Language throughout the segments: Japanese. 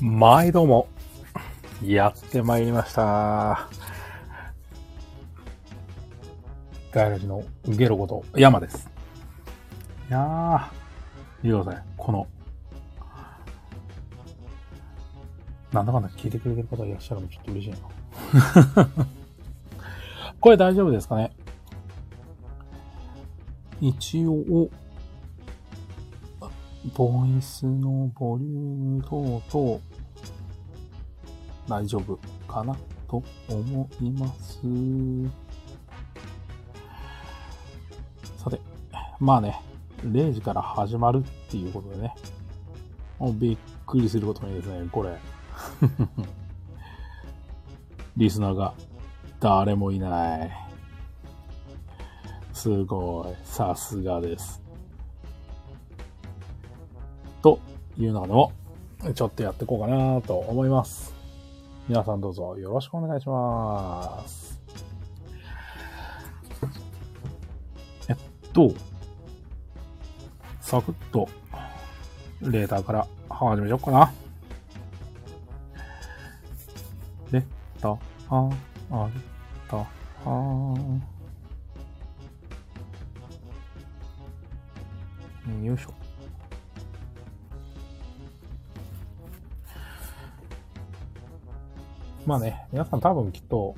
毎度も、やってまいりました。ガイラジのゲロこと山です。いやー、見てください。この、なんだかんだ聞いてくれてる方いらっしゃるのちょっと嬉しいな。これ大丈夫ですかね？一応、ボイスのボリューム等々、大丈夫かな？と思います。さて、まあね、0時から始まるっていうことでね、もうびっくりすることにですね、これ。リスナーが誰もいない。すごい。さすがです。という中でも、ちょっとやっていこうかなと思います。皆さんどうぞよろしくお願いします。えっと、サクッと、レーターから始めちゃおうかな。レッタ、あ、あ、レッタ、あ、よいしょ。まあね、皆さん多分きっと、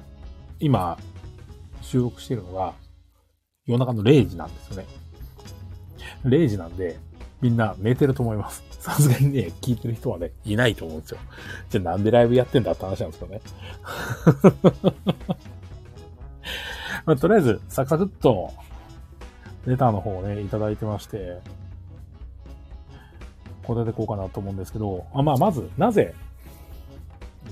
今、収録しているのが、夜中の0時なんですよね。0時なんで、みんな寝てると思います。さすがにね、聞いてる人はね、いないと思うんですよ。じゃあなんでライブやってんだって話なんですけどね。まあ、とりあえず、サクサクっと、レターの方をね、いただいてまして、答えていこうかなと思うんですけど、あまあ、まず、なぜ、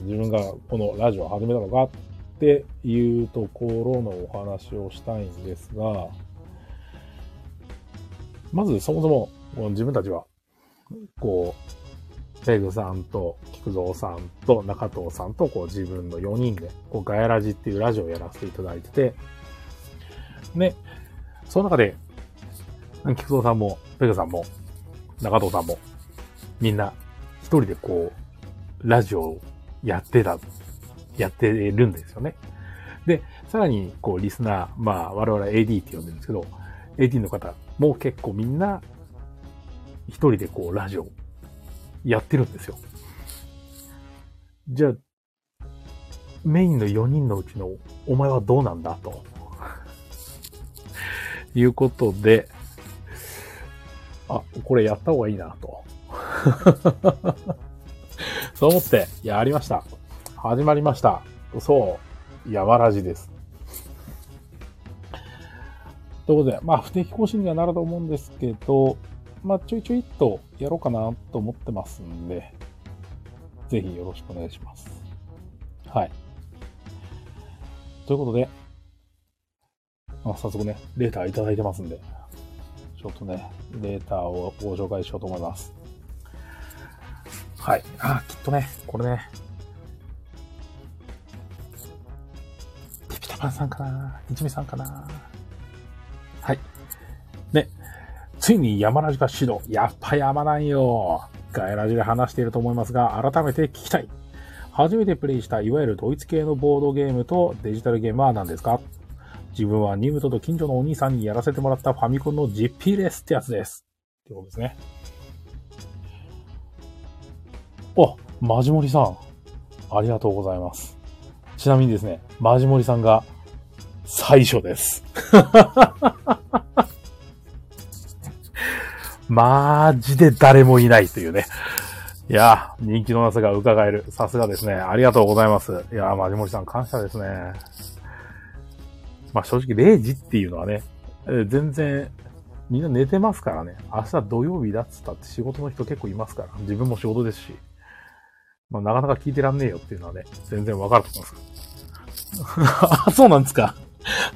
自分がこのラジオを始めたのかっていうところのお話をしたいんですが、まずそもそも自分たちは、こう、ペグさんと菊蔵さんと中藤さんとこう自分の4人で、こうガヤラジっていうラジオをやらせていただいてて、で、その中で、菊蔵さんもペグさんも中藤さんもみんな一人でこう、ラジオをやってた、やってるんですよね。で、さらに、こう、リスナー、まあ、我々 AD って呼んでるんですけど、AD の方も結構みんな、一人でこう、ラジオ、やってるんですよ。じゃあ、メインの4人のうちの、お前はどうなんだと。いうことで、あ、これやった方がいいなと。そう思って、やりました。始まりました。そう、山ラジです。ということで、まあ、不定期更新にはなると思うんですけど、まあ、ちょいちょいっとやろうかなと思ってますんで、ぜひよろしくお願いします。はい。ということで、あ早速ね、レーターいただいてますんで、ちょっとね、レーターをご紹介しようと思います。はい。あ、きっとね、これね。ピピタパンさんかな一味さんかなはい。ね。ついに山ラジが始動。やっぱ山なんよ。ガヤラジで話していると思いますが、改めて聞きたい。初めてプレイしたいわゆるドイツ系のボードゲームとデジタルゲームは何ですか？自分はニムトと近所のお兄さんにやらせてもらったファミコンの GP レースってやつです。ってことですね。あ、マジモリさん。ありがとうございます。ちなみにですね、マジモリさんが最初です。マジで誰もいないというね。いや、人気のなさが伺える。さすがですね。ありがとうございます。いや、マジモリさん感謝ですね。まあ正直0時っていうのはね、全然みんな寝てますからね。明日土曜日だっつったって仕事の人結構いますから。自分も仕事ですし。まあなかなか聞いてらんねえよっていうのはね、全然わかると思います。あ、そうなんですか。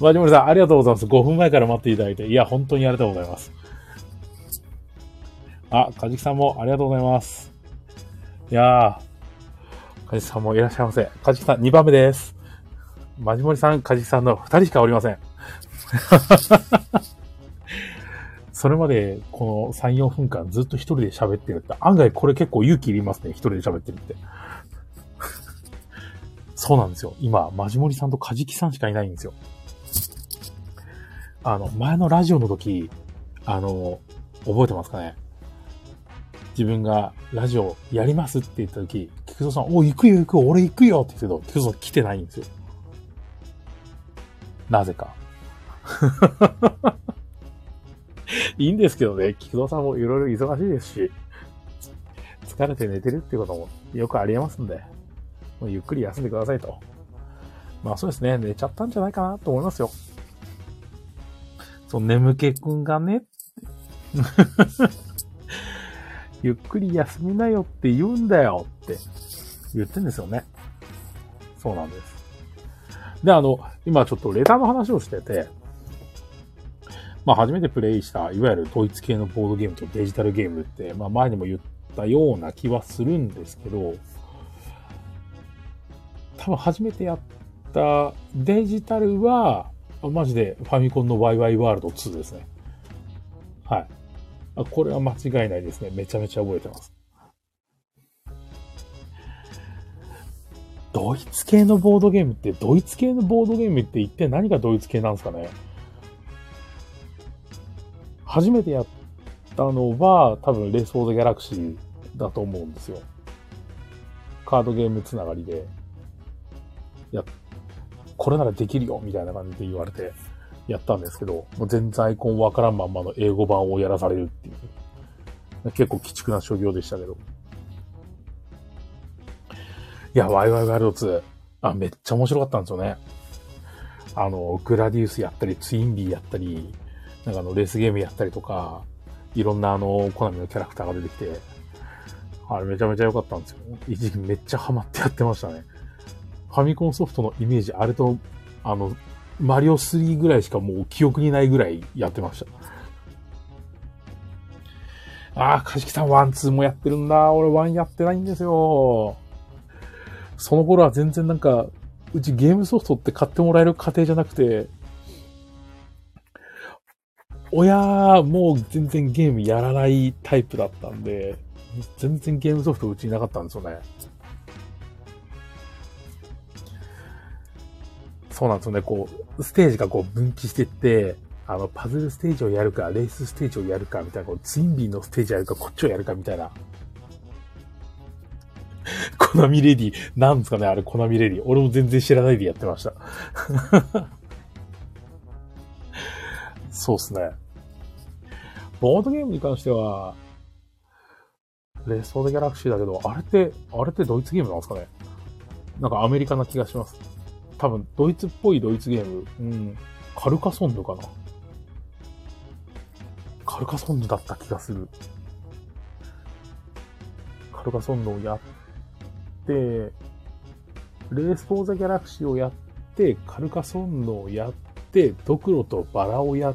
マジモリさん、ありがとうございます。5分前から待っていただいて。いや、本当にありがとうございます。あ、カジキさんもありがとうございます。いやー、カジキさんもいらっしゃいませ。カジキさん2番目です。マジモリさん、カジキさんの2人しかおりません。それまでこの3、4分間ずっと一人で喋ってるって、案外これ結構勇気いりますね、一人で喋ってるって。そうなんですよ。今、マジモリさんとカジキさんしかいないんですよ。あの、前のラジオの時、あの、覚えてますかね？自分がラジオやりますって言った時、菊蔵さん、お、行くよ行くよ、俺行くよって言ってけど、菊蔵さん来てないんですよ。なぜか。いいんですけどね、菊蔵さんもいろいろ忙しいですし、疲れて寝てるっていうこともよくありえますんで、もうゆっくり休んでくださいと。まあそうですね、寝ちゃったんじゃないかなと思いますよ。そう、眠気くんがね、ゆっくり休みなよって言うんだよって言ってんですよね。そうなんです。で、あの、今ちょっとレターの話をしてて、まあ初めてプレイした、いわゆる統一系のボードゲームとデジタルゲームって、まあ前にも言ったような気はするんですけど、多分初めてやったデジタルは、マジでファミコンのワイワイワールド2ですね。はい。あこれは間違いないですね。めちゃめちゃ覚えてます。ドイツ系のボードゲームって、ドイツ系のボードゲームって一体何がドイツ系なんですかね？初めてやったのは、多分レース・フォー・ザ・ギャラクシーだと思うんですよ。カードゲームつながりで、いや、これならできるよみたいな感じで言われて、やったんですけど、もう全然アイコンわからんまんまの英語版をやらされるっていう。結構鬼畜な所業でしたけど。いや、ワイワイワイルド2。あ、めっちゃ面白かったんですよね。あの、グラディウスやったり、ツインビーやったり、なんかあの、レースゲームやったりとか、いろんなあの、コナミのキャラクターが出てきて、あれめちゃめちゃ良かったんですよ。一時期めっちゃハマってやってましたね。ファミコンソフトのイメージ、あれと、あの、マリオ3ぐらいしかもう記憶にないぐらいやってました。ああ、かじきさんワン、ツーもやってるんだ。俺ワンやってないんですよ。その頃は全然なんか、うちゲームソフトって買ってもらえる家庭じゃなくて、親もう全然ゲームやらないタイプだったんで、全然ゲームソフトうちになかったんですよね。そうなんですよね。こう、ステージがこう分岐してって、あの、パズルステージをやるか、レースステージをやるか、みたいな、こう、ツインビーのステージやるか、こっちをやるか、みたいな。コナミレディ、なんですかね、あれ、コナミレディ。俺も全然知らないでやってました。そうっすね。ボードゲームに関しては、レースフォーギャラクシーだけど、あれって、あれってドイツゲームなんですかね？なんかアメリカな気がします。多分、ドイツっぽいドイツゲーム。うん。カルカソンヌかな？カルカソンヌだった気がする。カルカソンヌをやって、レース・フォー・ザ・ギャラクシーをやって、カルカソンヌをやって、ドクロとバラをやっ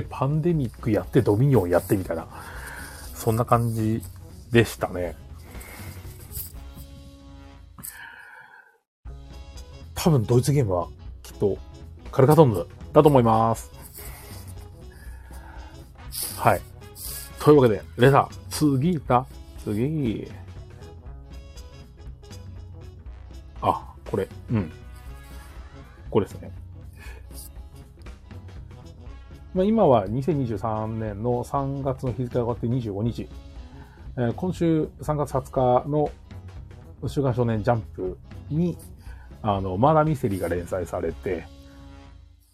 て、パンデミックやって、ドミニオンやってみたいな。そんな感じでしたね。多分ドイツゲームはきっとカルカトンヌだと思います。はい。というわけで、レター、次だ、次。あ、これ、うん。これですね。まあ、今は2023年の3月の日付が上がって25日。えー、今週3月20日の週刊少年ジャンプにあの、マーダミステリーが連載されて、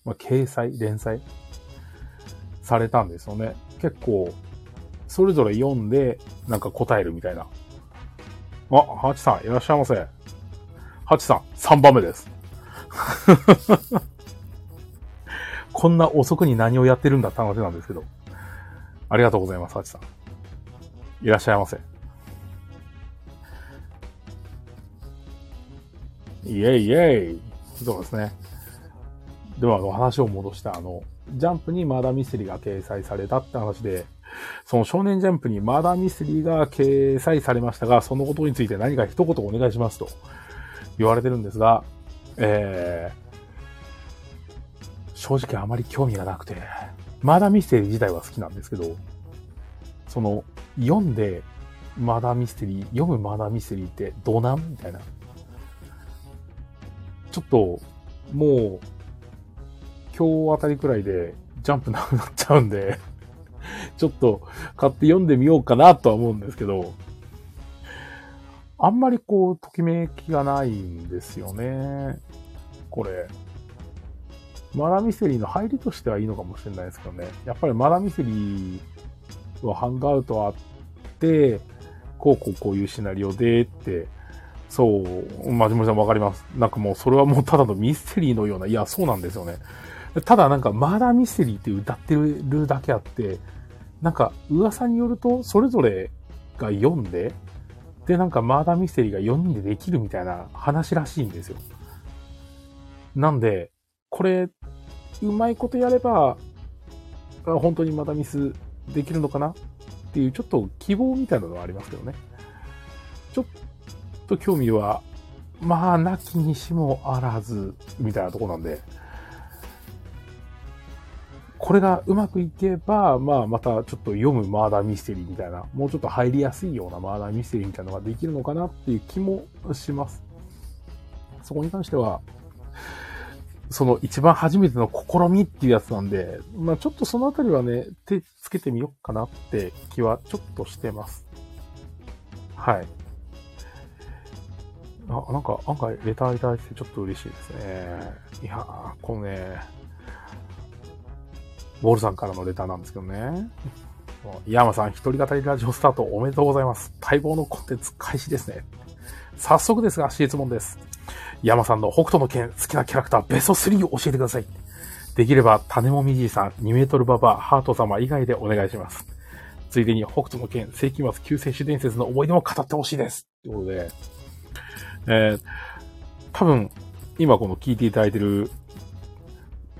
まあ、掲載連載されたんですよね。結構、それぞれ読んで、なんか答えるみたいな。あ、ハチさん、いらっしゃいませ。ハチさん、3番目です。こんな遅くに何をやってるんだって話なんですけど。ありがとうございます、ハチさん。いらっしゃいませ。イェイイェイそうですね。では、あの、話を戻した、あの、ジャンプにマーダミステリーが掲載されたって話で、その少年ジャンプにマーダミステリーが掲載されましたが、そのことについて何か一言お願いしますと言われてるんですが、えー、正直あまり興味がなくて、マーダーミステリー自体は好きなんですけど、その、読んで、マーダーミステリー、読むマーダーミステリーってどうなん？みたいな。ちょっと、もう、今日あたりくらいでジャンプなくなっちゃうんでちょっと買って読んでみようかなとは思うんですけど、あんまりこう、ときめきがないんですよね。これ。マダミステリーの入りとしてはいいのかもしれないですけどね。やっぱりマダミステリーはハングアウトあって、こうこうこういうシナリオでって、そう、まじもりさんわかります。なんかもうそれはもうただのミステリーのような、いや、そうなんですよね。ただなんかマダーミステリーって歌ってるだけあって、なんか噂によるとそれぞれが読んで、で、なんかマーダーミステリーが4人でできるみたいな話らしいんですよ。なんで、これ、うまいことやれば、本当にまだミスできるのかなっていうちょっと希望みたいなのはありますけどね。ちょっと興味は、まあ、なきにしもあらず、みたいなとこなんで、これがうまくいけば、まあ、またちょっと読むマーダーミステリーみたいな、もうちょっと入りやすいようなマーダーミステリーみたいなのができるのかなっていう気もします。そこに関しては、その一番初めての試みっていうやつなんで、まあちょっとそのあたりはね、手つけてみようかなって気はちょっとしてます。はい。あ、なんか案外レターいただいてちょっと嬉しいですね。いやー、このね、ボールさんからのレターなんですけどね。山さん、一人語りラジオスタートおめでとうございます。待望のコンテンツ開始ですね。早速ですが、質問です。山さんの北斗の剣好きなキャラクターベスト3を教えてください。できれば、種もみじいさん、2メートルババア、ハート様以外でお願いします。ついでに北斗の剣、世紀末救世主伝説の思い出も語ってほしいです。ということで、えー、多分、今この聞いていただいてる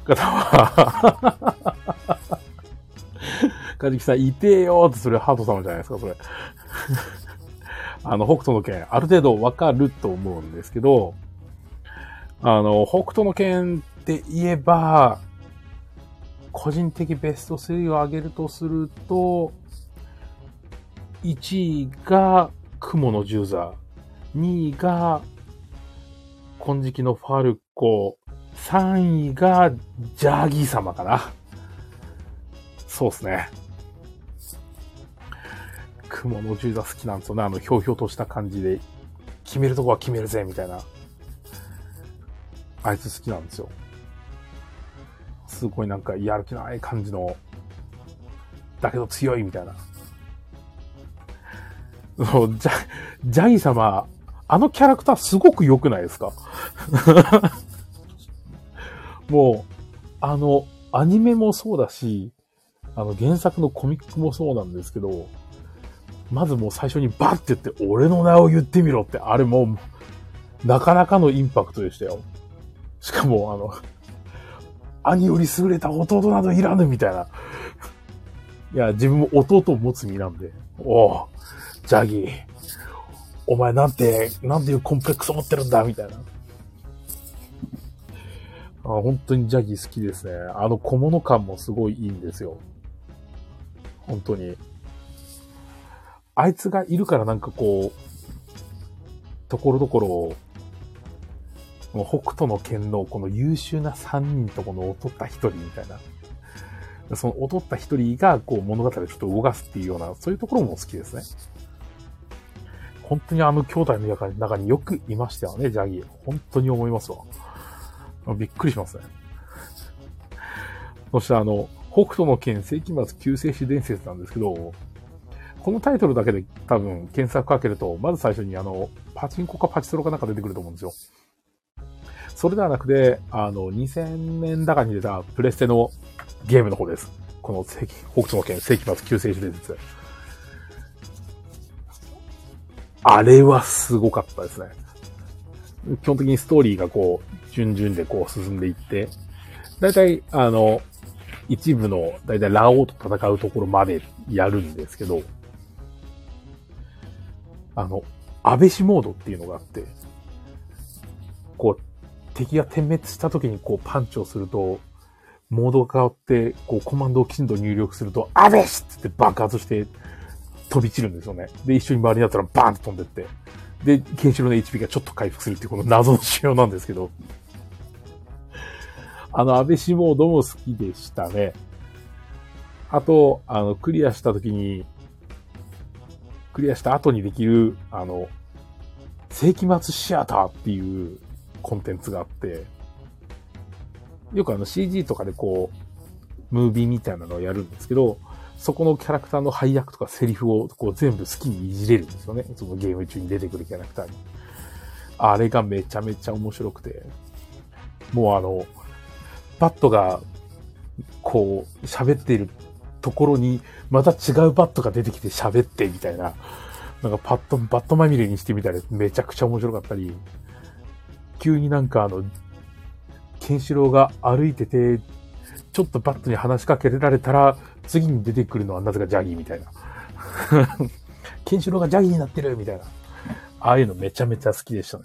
方はかじきさん、いてよーって、それハート様じゃないですか、それ。あの、北斗の剣、ある程度わかると思うんですけど、あの、北斗の剣って言えば、個人的ベスト3を上げるとすると、1位が雲の十座、2位が金色のファルコ、3位がジャーギー様かな。そうっすね。雲の十座好きなんですよね。あの、ひょうひょうとした感じで、決めるとこは決めるぜ、みたいな。あいつ好きなんですよ。すごいなんかやる気ない感じの、だけど強いみたいな。そう、ジャ、ジャギ様、あのキャラクターすごく良くないですか？もう、あの、アニメもそうだし、あの原作のコミックもそうなんですけど、まずもう最初にバッて言って、俺の名を言ってみろって、あれもう、なかなかのインパクトでしたよ。しかも、あの、兄より優れた弟などいらぬみたいな。いや、自分も弟を持つ身なんで、おう、ジャギー、お前なんて、なんていうコンプレックス持ってるんだみたいな。あ本当にジャギー好きですね。あの小物感もすごいいいんですよ。本当に。あいつがいるからなんかこう、ところどころ、北斗の剣のこの優秀な3人とこの劣った1人みたいな。その劣った1人がこう物語をちょっと動かすっていうような、そういうところも好きですね。本当にあの兄弟の中によくいましたよね、ジャギー。本当に思いますわ。びっくりしますね。そしてあの、北斗の剣世紀末救世主伝説なんですけど、このタイトルだけで多分検索かけると、まず最初にあの、パチンコかパチスロかなんか出てくると思うんですよ。それではなくて、あの、2000年だかに出たプレステのゲームの方です。この北斗の剣世紀末救世主伝説。あれはすごかったですね。基本的にストーリーがこう、順々でこう進んでいって、だいたい、あの、一部の、だいたいラオウと戦うところまでやるんですけど、あの、安倍氏モードっていうのがあって、こう、敵が点滅した時にこうパンチをすると、モードが変わって、こう、コマンドをきちんと入力すると、アベシッって爆発して飛び散るんですよね。で、一緒に周りになったらバーンと飛んでって、で、ケンシロウの HP がちょっと回復するっていうこの謎の仕様なんですけど、あの、安倍氏モードも好きでしたね。あと、あの、クリアした時に、クリアした後にできる、あの、世紀末シアターっていうコンテンツがあって、よくあの CG とかでこう、ムービーみたいなのをやるんですけど、そこのキャラクターの配役とかセリフをこう全部好きにいじれるんですよね。そのゲーム中に出てくるキャラクターに。あれがめちゃめちゃ面白くて、もうあの、バットがこう喋っているところにまた違うバットが出てきて喋ってみたいな、なんかパッと、バットまみれにしてみたらめちゃくちゃ面白かったり、急になんかあの、ケンシロウが歩いてて、ちょっとバットに話しかけられたら、次に出てくるのはなぜかジャギみたいな。ケンシロウがジャギーになってるみたいな。ああいうのめちゃめちゃ好きでしたね。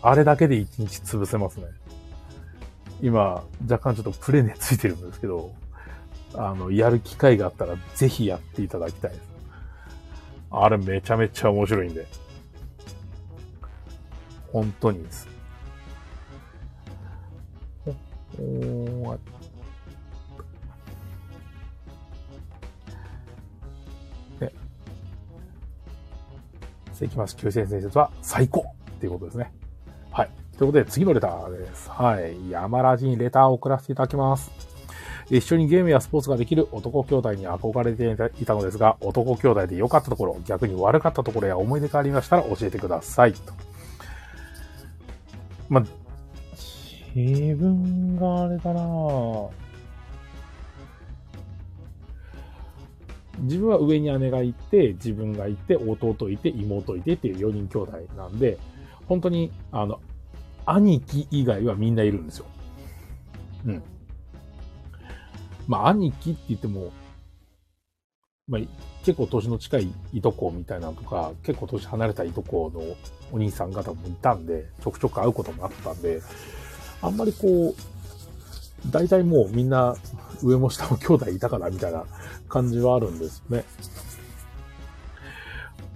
あれだけで一日潰せますね。今、若干ちょっとプレネついてるんですけど、あの、やる機会があったらぜひやっていただきたいです。あれめちゃめちゃ面白いんで。本当にです。おおーで、世紀末救世伝説は最高っていうことですね。はい。ということで、次のレターです。はい。山ラジにレターを送らせていただきます。一緒にゲームやスポーツができる男兄弟に憧れていたのですが、男兄弟で良かったところ、逆に悪かったところや思い出がありましたら教えてください。とま、自分があれだな自分は上に姉がいて、自分がいて、弟いて、妹いてっていう4人兄弟なんで、本当に、あの、兄貴以外はみんないるんですよ。うん。まあ、兄貴って言っても、まあ、結構年の近いいとこみたいなのとか、結構年離れたいとこのお兄さん方もいたんで、ちょくちょく会うこともあったんで、あんまりこう、大体もうみんな上も下も兄弟いたからみたいな感じはあるんですね。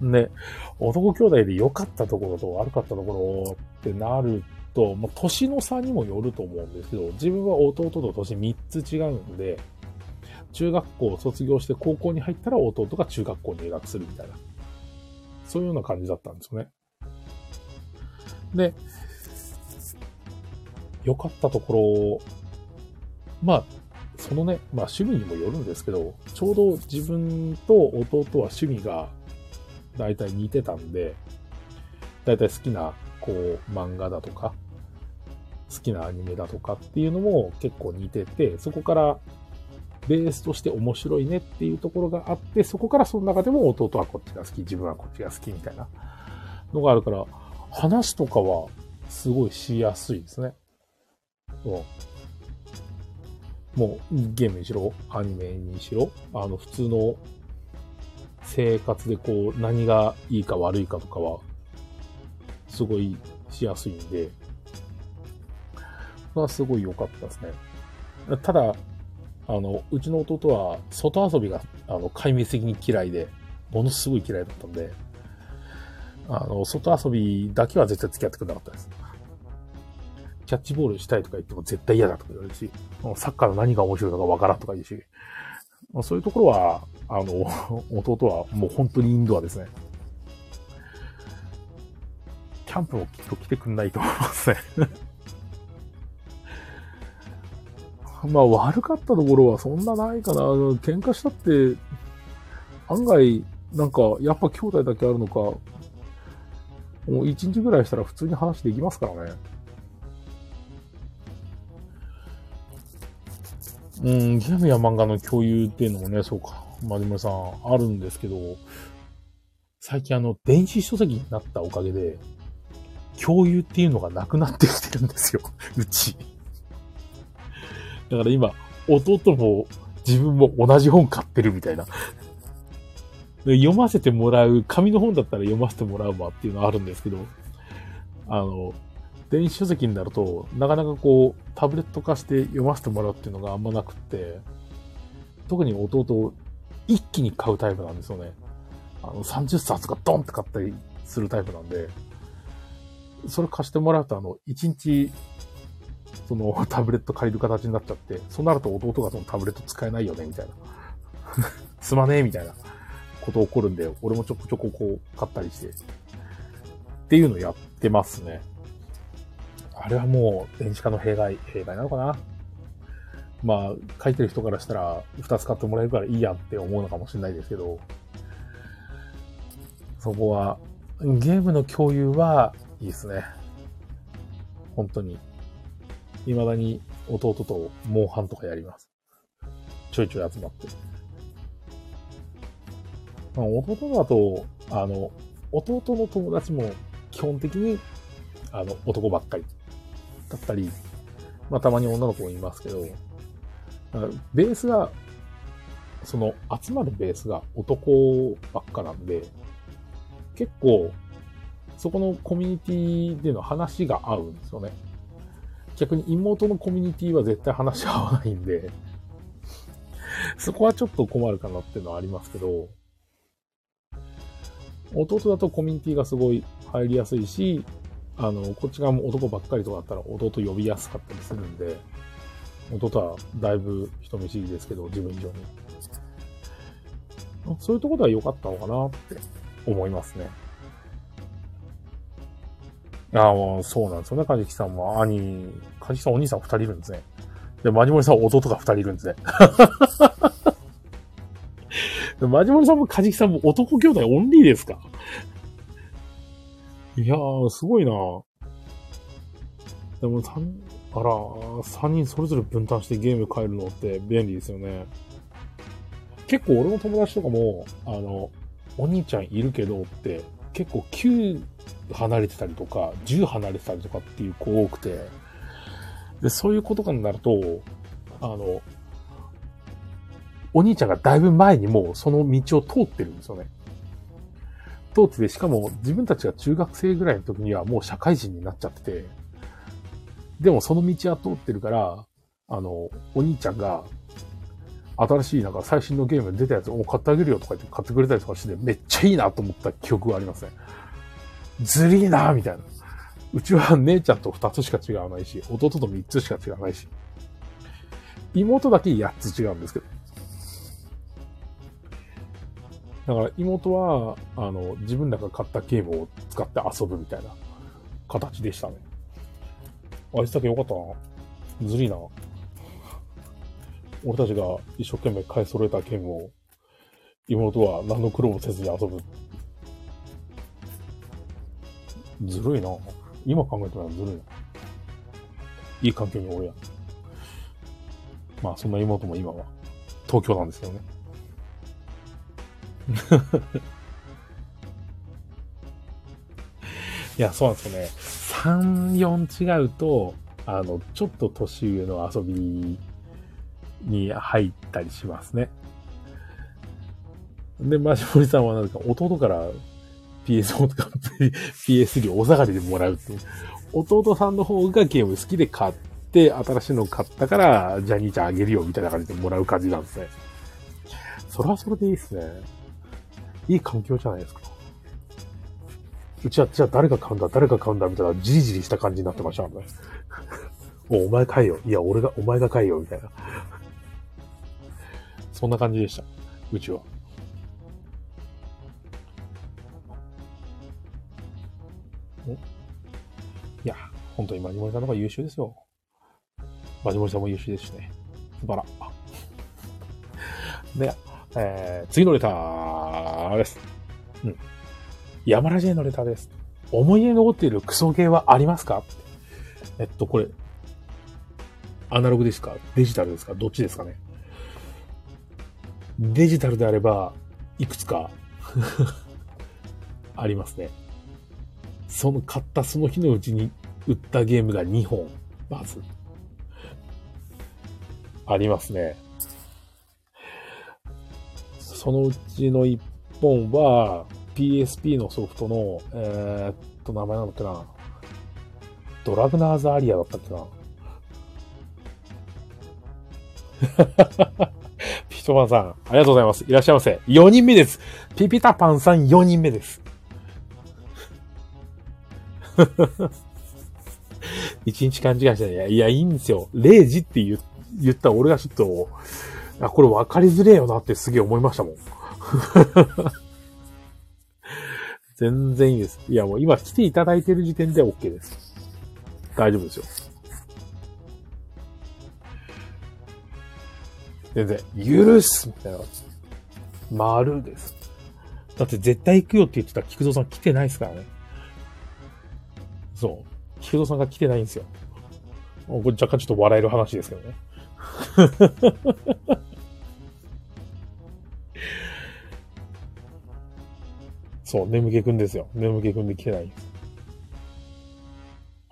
で、男兄弟で良かったところと悪かったところってなると、もう年の差にもよると思うんですけど、自分は弟と年3つ違うんで、中学校を卒業して高校に入ったら弟が中学校に入学するみたいな。そういうような感じだったんですよね。で、良かったところ、まあ、そのね、まあ趣味にもよるんですけど、ちょうど自分と弟は趣味が大体似てたんで、大体好きな、こう、漫画だとか、好きなアニメだとかっていうのも結構似てて、そこからベースとして面白いねっていうところがあって、そこからその中でも弟はこっちが好き、自分はこっちが好きみたいなのがあるから、話とかはすごいしやすいですね。うんもうゲームにしろ、アニメにしろ、あの普通の生活でこう何がいいか悪いかとかは、すごいしやすいんで、それはすごい良かったですね。ただ、あの、うちの弟は外遊びが、あの、壊滅的に嫌いで、ものすごい嫌いだったんで、あの、外遊びだけは絶対付き合ってくれなかったです。キャッチボールしたいとか言っても絶対嫌だとか言われるし、サッカーの何が面白いのかわからんとか言うし、そういうところは、あの、弟はもう本当にインドアですね。キャンプもきっと来てくんないと思いますね。まあ悪かったところはそんなないかな。喧嘩したって、案外、なんか、やっぱ兄弟だけあるのか、もう一日ぐらいしたら普通に話できますからね。うん、ゲームや漫画の共有っていうのもね、そうか、まじむさん、あるんですけど、最近あの、電子書籍になったおかげで、共有っていうのがなくなってきてるんですよ、うち。だから今、弟も自分も同じ本買ってるみたいな。で読ませてもらう、紙の本だったら読ませてもらうわっていうのはあるんですけど、あの、電子書籍になると、なかなかこう、タブレット化して読ませてもらうっていうのがあんまなくって、特に弟、一気に買うタイプなんですよね。あの、30冊がドンって買ったりするタイプなんで、それ貸してもらうと、あの、1日、その タブレット借りる形になっちゃって、そうなると弟がそのタブレット使えないよね、みたいな。すまねえ、みたいなこと起こるんで、俺もちょこちょここう買ったりして、っていうのやってますね。あれはもう電子化の弊害、弊害なのかな？まあ、書いてる人からしたら、二つ買ってもらえるからいいやって思うのかもしれないですけど、そこは、ゲームの共有はいいですね。本当に。未だに弟とモンハンとかやります。ちょいちょい集まって。まあ、弟だと、あの、弟の友達も基本的に、あの、男ばっかりだったり、まあ、たまに女の子もいますけど、ベースが、その、集まるベースが男ばっかなんで、結構、そこのコミュニティでの話が合うんですよね。逆に妹のコミュニティは絶対話合わないんで、そこはちょっと困るかなっていうのはありますけど、弟だとコミュニティがすごい入りやすいし、あの、こっち側も男ばっかりとかだったら弟呼びやすかったりするんで、弟はだいぶ人見知りですけど、自分以上に。そういうところでは良かったのかなって思いますね。ああ、そうなんですよね、カジキさんは。兄、カジキさんお兄さん二人いるんですね。で、マジモリさん弟が二人いるんですね。マジモリさんもカジキさんも男兄弟オンリーですか？いやー、すごいなでも、あら、三人それぞれ分担してゲーム変えるのって便利ですよね。結構俺の友達とかも、あの、お兄ちゃんいるけどって、結構9離れてたりとか、10離れてたりとかっていう子多くて、で、そういうことかになると、あの、お兄ちゃんがだいぶ前にもうその道を通ってるんですよね。通ってて、しかも自分たちが中学生ぐらいの時にはもう社会人になっちゃってて、でもその道は通ってるから、あの、お兄ちゃんが、新しいなんか最新のゲームに出たやつを買ってあげるよとか言って買ってくれたりとかして、めっちゃいいなと思った記憶がありますね。ずりーなみたいな。うちは姉ちゃんと2つしか違わないし、弟と3つしか違わないし、妹だけ8つ違うんですけど。だから妹は、あの、自分らが買ったゲームを使って遊ぶみたいな形でしたね。あいつだけよかったな。ずりーな。俺たちが一生懸命買い揃えたゲームを、妹は何の苦労もせずに遊ぶ。ずるいな。今考えたらずるいな。いい環境におるや。まあ、そんな妹も今は東京なんですけどね。いや、そうなんですよね。3、4違うと、あの、ちょっと年上の遊びに入ったりしますね。で、マジモリさんはなんか弟から PS4 とか PS3 をお下がりでもらうっていう。弟さんの方がゲーム好きで買って、新しいの買ったから、じゃあ兄ちゃんあげるよみたいな感じでもらう感じなんですね。それはそれでいいっすね。いい環境じゃないですか。うちは、じゃあ誰が買うんだ、誰が買うんだ、みたいな、じりじりした感じになってましたね。お、お前買えよ。いや、俺が、お前が買えよ、みたいな。そんな感じでした。うちは。本当にマジモリさんの方が優秀ですよ。マジモリさんも優秀ですしね。素晴ら。で、えー、次のレターです。うん。山ラジェのレターです。思い出に残っているクソゲーはありますか？えっと、これ、アナログですか？デジタルですか？どっちですかね？デジタルであれば、いくつか ありますね。その買ったその日のうちに売ったゲームが2本、まず。ありますね。そのうちの1本は、PSP のソフトの、えー、っと、名前なのかな。ドラグナーズアリアだったっけな。ピトパンさん、ありがとうございます。いらっしゃいませ。4人目です。ピピタパンさん4人目です。一日勘違いしてね。いや、いや、いいんですよ。0時って言言った俺がちょっと、あ、これ分かりづれえよなってすげえ思いましたもん。全然いいです。いや、もう今来ていただいてる時点で OK です。大丈夫ですよ。全然、許すみたいな。丸です。だって絶対行くよって言ってた菊蔵さん来てないですからね。そう。菊蔵さんが来てないんですよ。これ若干ちょっと笑える話ですけどね。そう、眠気くんですよ。眠気くんで来てないんです。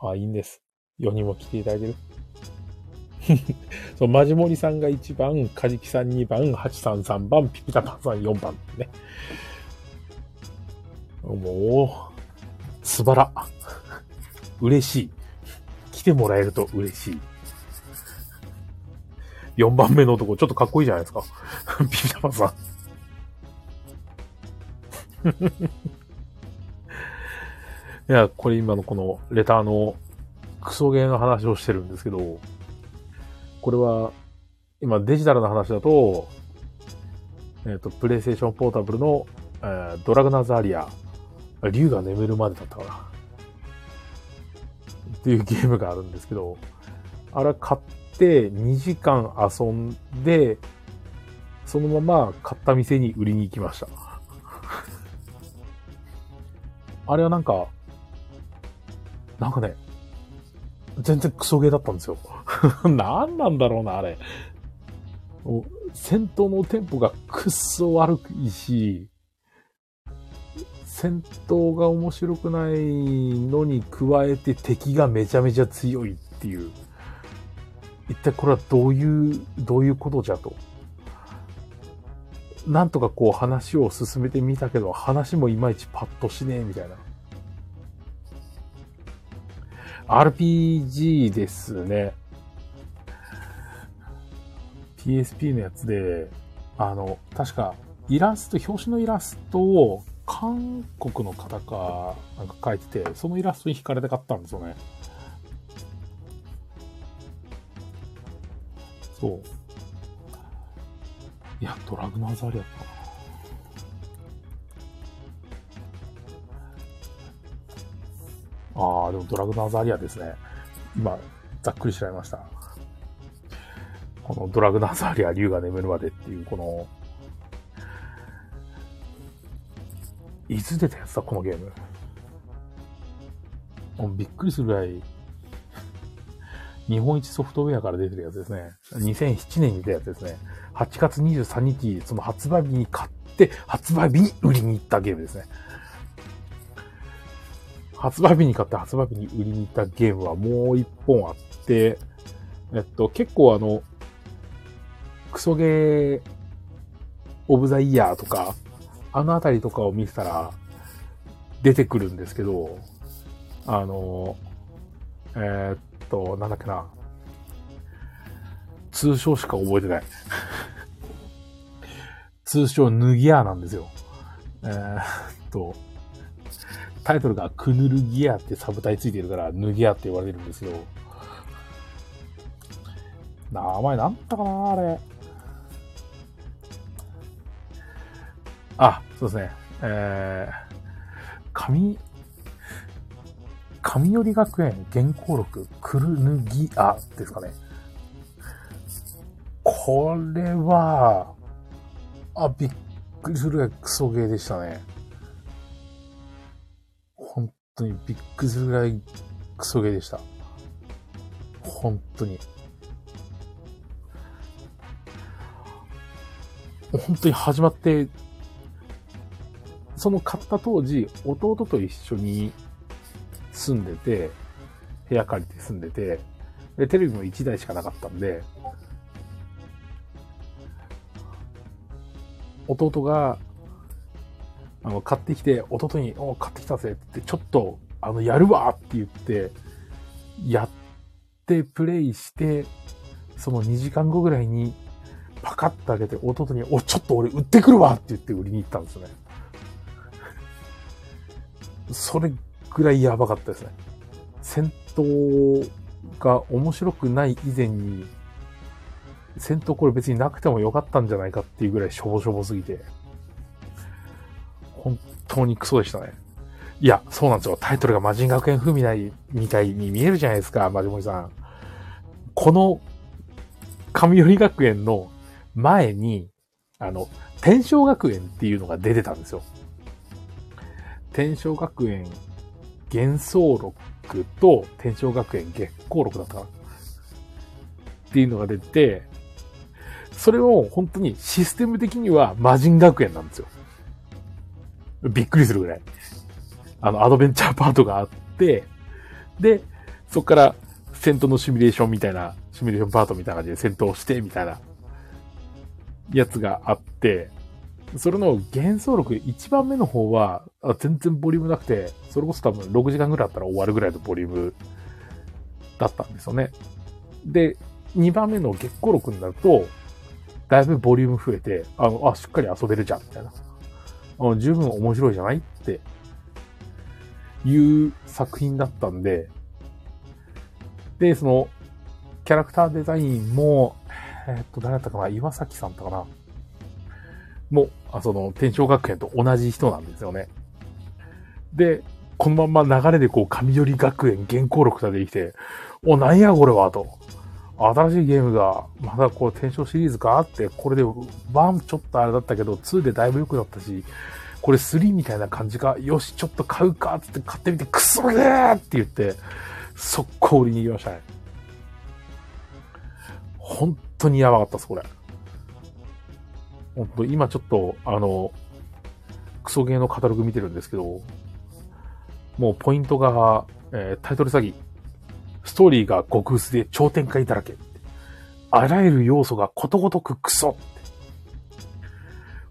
あ、いいんです。4人も来ていただいてる。そう、マジモリさんが1番、カジキさん2番、ハチさん3番、ピピタパンさん4番ね。もう、素晴ら。嬉しい。来てもらえると嬉しい。4番目の男、ちょっとかっこいいじゃないですか。ピピタパさん。いや、これ今のこのレターのクソゲーの話をしてるんですけど、これは今デジタルな話だと、えっ、と、プレイステーションポータブルの、えードラグナーリア、竜が眠るまでだったかな。っていうゲームがあるんですけど、あれ買って2時間遊んで、そのまま買った店に売りに行きました。あれはなんか、なんかね、全然クソゲーだったんですよ。何なんだろうな、あれ。戦闘のテンポがくっそ悪いし、戦闘が面白くないのに加えて敵がめちゃめちゃ強いっていう。一体これはどういう、どういうことじゃと。なんとかこう話を進めてみたけど、話もいまいちパッとしねえみたいな。RPG ですね。PSP のやつで、あの、確か、イラスト、表紙のイラストを韓国の方か、なんか描いてて、そのイラストに惹かれて買ったんですよね。そう。いや、ドラグナーズアリアったな。ああ、でもドラグナーズアリアですね。今、ざっくり調べました。このドラグナーズアリア、竜が眠るまでっていう、この、いつ出たやつだ、このゲーム。もうびっくりするぐらい、日本一ソフトウェアから出てるやつですね。2007年に出たやつですね。8月23日、その発売日に買って、発売日に売りに行ったゲームですね。発売日に買って発売日に売りに行ったゲームはもう一本あって、えっと、結構あの、クソゲーオブザイヤーとか、あのあたりとかを見てたら出てくるんですけど、あの、えーっと、なんだっけな。通称しか覚えてない。通称ヌギアなんですよ。えーっと、タイトルがクヌルギアってサブタイついてるから、ヌギアって言われるんですけど、名前なんだかなあれ。あ、そうですね。えー、神、神寄学園原稿録クルヌギアですかね。これは、あ、びっくりするぐらいクソゲーでしたね。本当にびっくりするぐらいクソゲーでした。本当に。本当に始まって、その買った当時、弟と一緒に住んでて、部屋借りて住んでて、で、テレビも1台しかなかったんで、弟が、あの、買ってきて、弟に、お、買ってきたぜって、ちょっと、あの、やるわって言って、やってプレイして、その2時間後ぐらいにパカッと開けて弟に、お、ちょっと俺売ってくるわって言って売りに行ったんですよね。それぐらいやばかったですね。戦闘が面白くない以前に、戦闘これ別になくてもよかったんじゃないかっていうぐらいしょぼしょぼすぎて、本当にクソでしたね。いや、そうなんですよ。タイトルが魔人学園風みたいみたいに見えるじゃないですか、マジモリさん。この、神寄学園の前に、あの、天正学園っていうのが出てたんですよ。天正学園幻想録と天正学園月光録だったかな？っていうのが出て、それを本当にシステム的には魔人学園なんですよ。びっくりするぐらい。あの、アドベンチャーパートがあって、で、そこから戦闘のシミュレーションみたいな、シミュレーションパートみたいな感じで戦闘して、みたいな、やつがあって、それの幻想録1番目の方は、全然ボリュームなくて、それこそ多分6時間ぐらいあったら終わるぐらいのボリュームだったんですよね。で、2番目の月光録になると、だいぶボリューム増えて、あの、あ、しっかり遊べるじゃん、みたいな。あの十分面白いじゃないっていう作品だったんで、で、その、キャラクターデザインも、えーっと、誰だったかな？岩崎さんだったかな？もう、あその、天正学園と同じ人なんですよね。で、このまんま流れでこう、神寄り学園原稿録が出てきて、お、なんやこれは、と。新しいゲームが、まだこう、天正シリーズかって、これで、1ちょっとあれだったけど、2でだいぶ良くなったし、これ3みたいな感じか、よし、ちょっと買うか、つって買ってみて、クソゲーって言って、速攻売りに行きましたね。本当にやばかったです、これ。本当今ちょっと、あの、クソゲーのカタログ見てるんですけど、もうポイントが、えータイトル詐欺、ストーリーが極薄で超展開だらけ。あらゆる要素がことごとくクソ。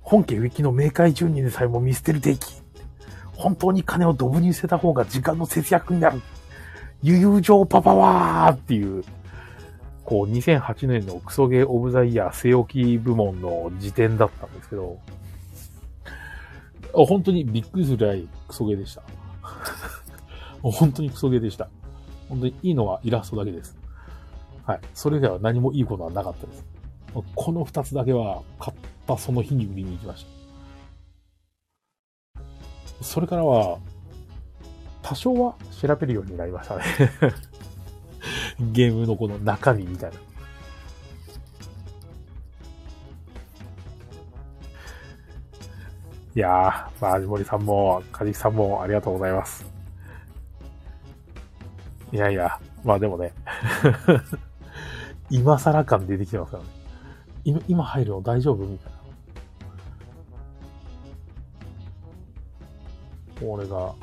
本家ウィキの明快住人でさえも見捨てる出来。本当に金をドブに捨てた方が時間の節約になる。友情パパワーっていう、こう2008年のクソゲーオブザイヤー据え置き部門の時点だったんですけど、本当にびっくりするぐらいクソゲーでした。本当にクソゲーでした。本当にいいのはイラストだけです。はい。それ以外は何もいいことはなかったです。この二つだけは買ったその日に売りに行きました。それからは、多少は調べるようになりましたね。ゲームのこの中身みたいな。いやー、まあ、味森さんも、カジキさんもありがとうございます。いやいや、まあでもね、今更感出てきてますからね。今、今入るの大丈夫みたいな。俺が、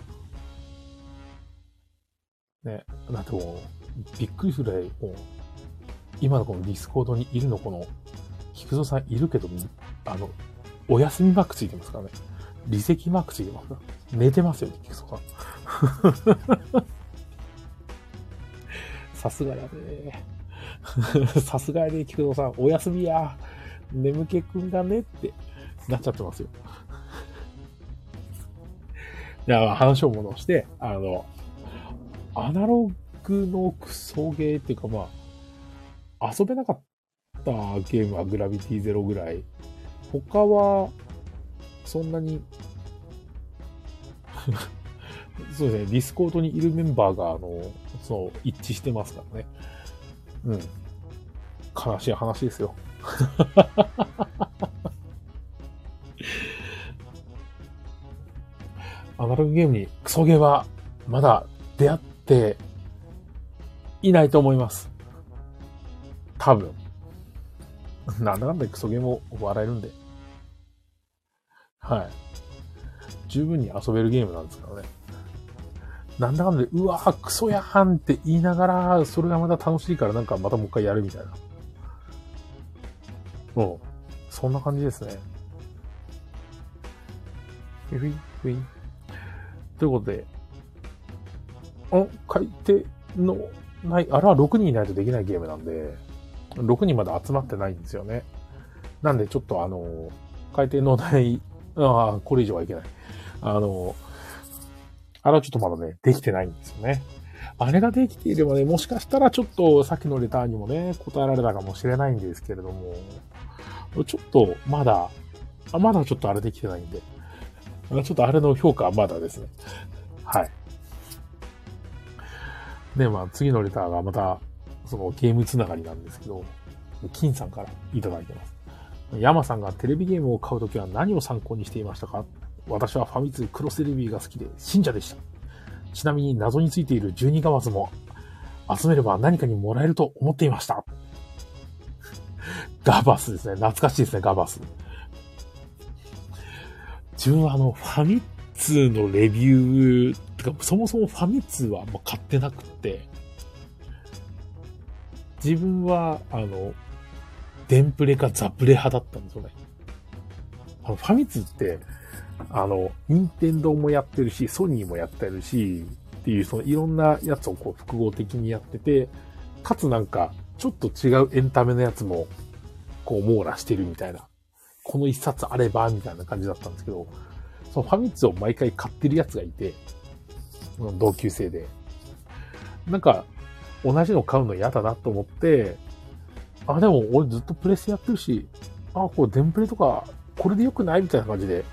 ね、だってもう、びっくりするぐらい、もう、今のこの Discord にいるのこの、菊蔵さんいるけど、あの、お休みマークついてますからね。離席マークついてますから。寝てますよね、菊蔵さん。さすがやで。さすがやで、菊蔵さん。お休みや。眠気くんがねってなっちゃってますよ。じゃあ話を戻して、あの、アナログのクソゲーっていうかまあ、遊べなかったゲームはグラビティゼロぐらい。他は、そんなに、そうですね、 Discord にいるメンバーが、あの、そう、一致してますからね。うん。悲しい話ですよ。アナログゲームにクソゲーはまだ出会っていないと思います。多分。なんだかんだクソゲーも笑えるんで。はい。十分に遊べるゲームなんですからね。なんだかんだで、うわークソやんって言いながら、それがまた楽しいからなんかまたもう一回やるみたいな。うん。そんな感じですね。ふいふい。ということで、お、買い手のない、あれは6人いないとできないゲームなんで、6人まだ集まってないんですよね。なんでちょっとあの、海底のない、ああ、これ以上はいけない。あの、あれはちょっとまだね、できてないんですよね。あれができていればね、もしかしたらちょっとさっきのレターにもね、答えられたかもしれないんですけれども、ちょっとまだ、あまだちょっとあれできてないんで、ちょっとあれの評価はまだですね。はい。で、まあ次のレターがまた、そのゲームつながりなんですけど、金さんからいただいてます。山さんがテレビゲームを買うときは何を参考にしていましたか？私はファミ通クロステレビが好きで信者でした。ちなみに謎についている12ガマズも集めれば何かにもらえると思っていました。ガバスですね。懐かしいですね、ガバス。自分はあの、ファミ通のレビュー、てか、そもそもファミ通はもう買ってなくって、自分は、あの、デンプレかザプレ派だったんですよね。あの、ファミ通って、あの、任天堂もやってるし、ソニーもやってるし、っていう、そのいろんなやつをこう複合的にやってて、かつなんか、ちょっと違うエンタメのやつも、こう網羅してるみたいな。この一冊あれば、みたいな感じだったんですけど、そのファミ通を毎回買ってるやつがいて、同級生で。なんか、同じの買うの嫌だなと思って、あ、でも俺ずっとプレスやってるし、あ、これデンプレとか、これで良くない？みたいな感じで、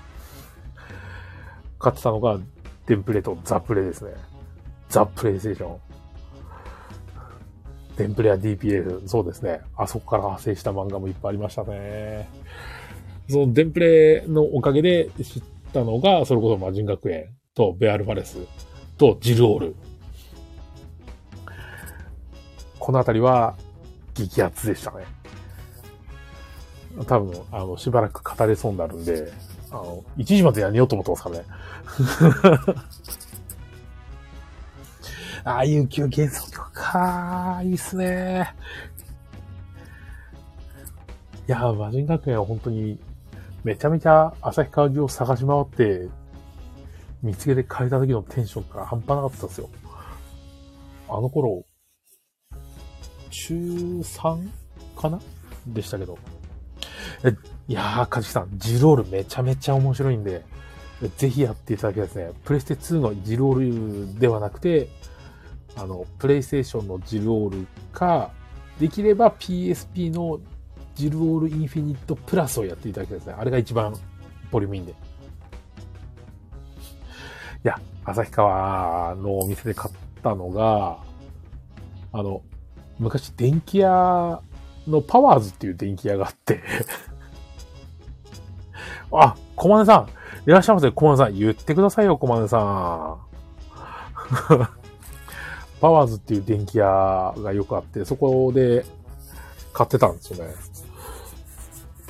買ってたのが、デンプレとザプレですね。ザ・プレイステーション。デンプレや DPF、そうですね。あそこから派生した漫画もいっぱいありましたね。そのデンプレのおかげで知ったのが、それこそ魔人学園とベアルファレスとジルオール。このあたりは激アツでしたね。多分、あの、しばらく語れそうになるんで、あの、1時までやめようと思ってますからね。ああ、有給幻想曲かいいっすね。いや、魔人学園は本当に、めちゃめちゃ旭川中を探し回って、見つけて変えた時のテンションが半端なかったですよ。あの頃、中 3? かな？でしたけど。え、いやー、かじきさん、ジロールめちゃめちゃ面白いんで、ぜひやっていただきたいですね。プレステ2のジロールではなくて、あの、プレイステーションのジルオールか、できれば PSP のジルオールインフィニットプラスをやっていただきたいですね。あれが一番ボリュームいいんで。いや、旭川のお店で買ったのが、あの、昔電気屋のパワーズっていう電気屋があって あ、小金さん、いらっしゃいませ、小金さん。言ってくださいよ、小金さん。パワーズっていう電気屋がよくあって、そこで買ってたんですよね。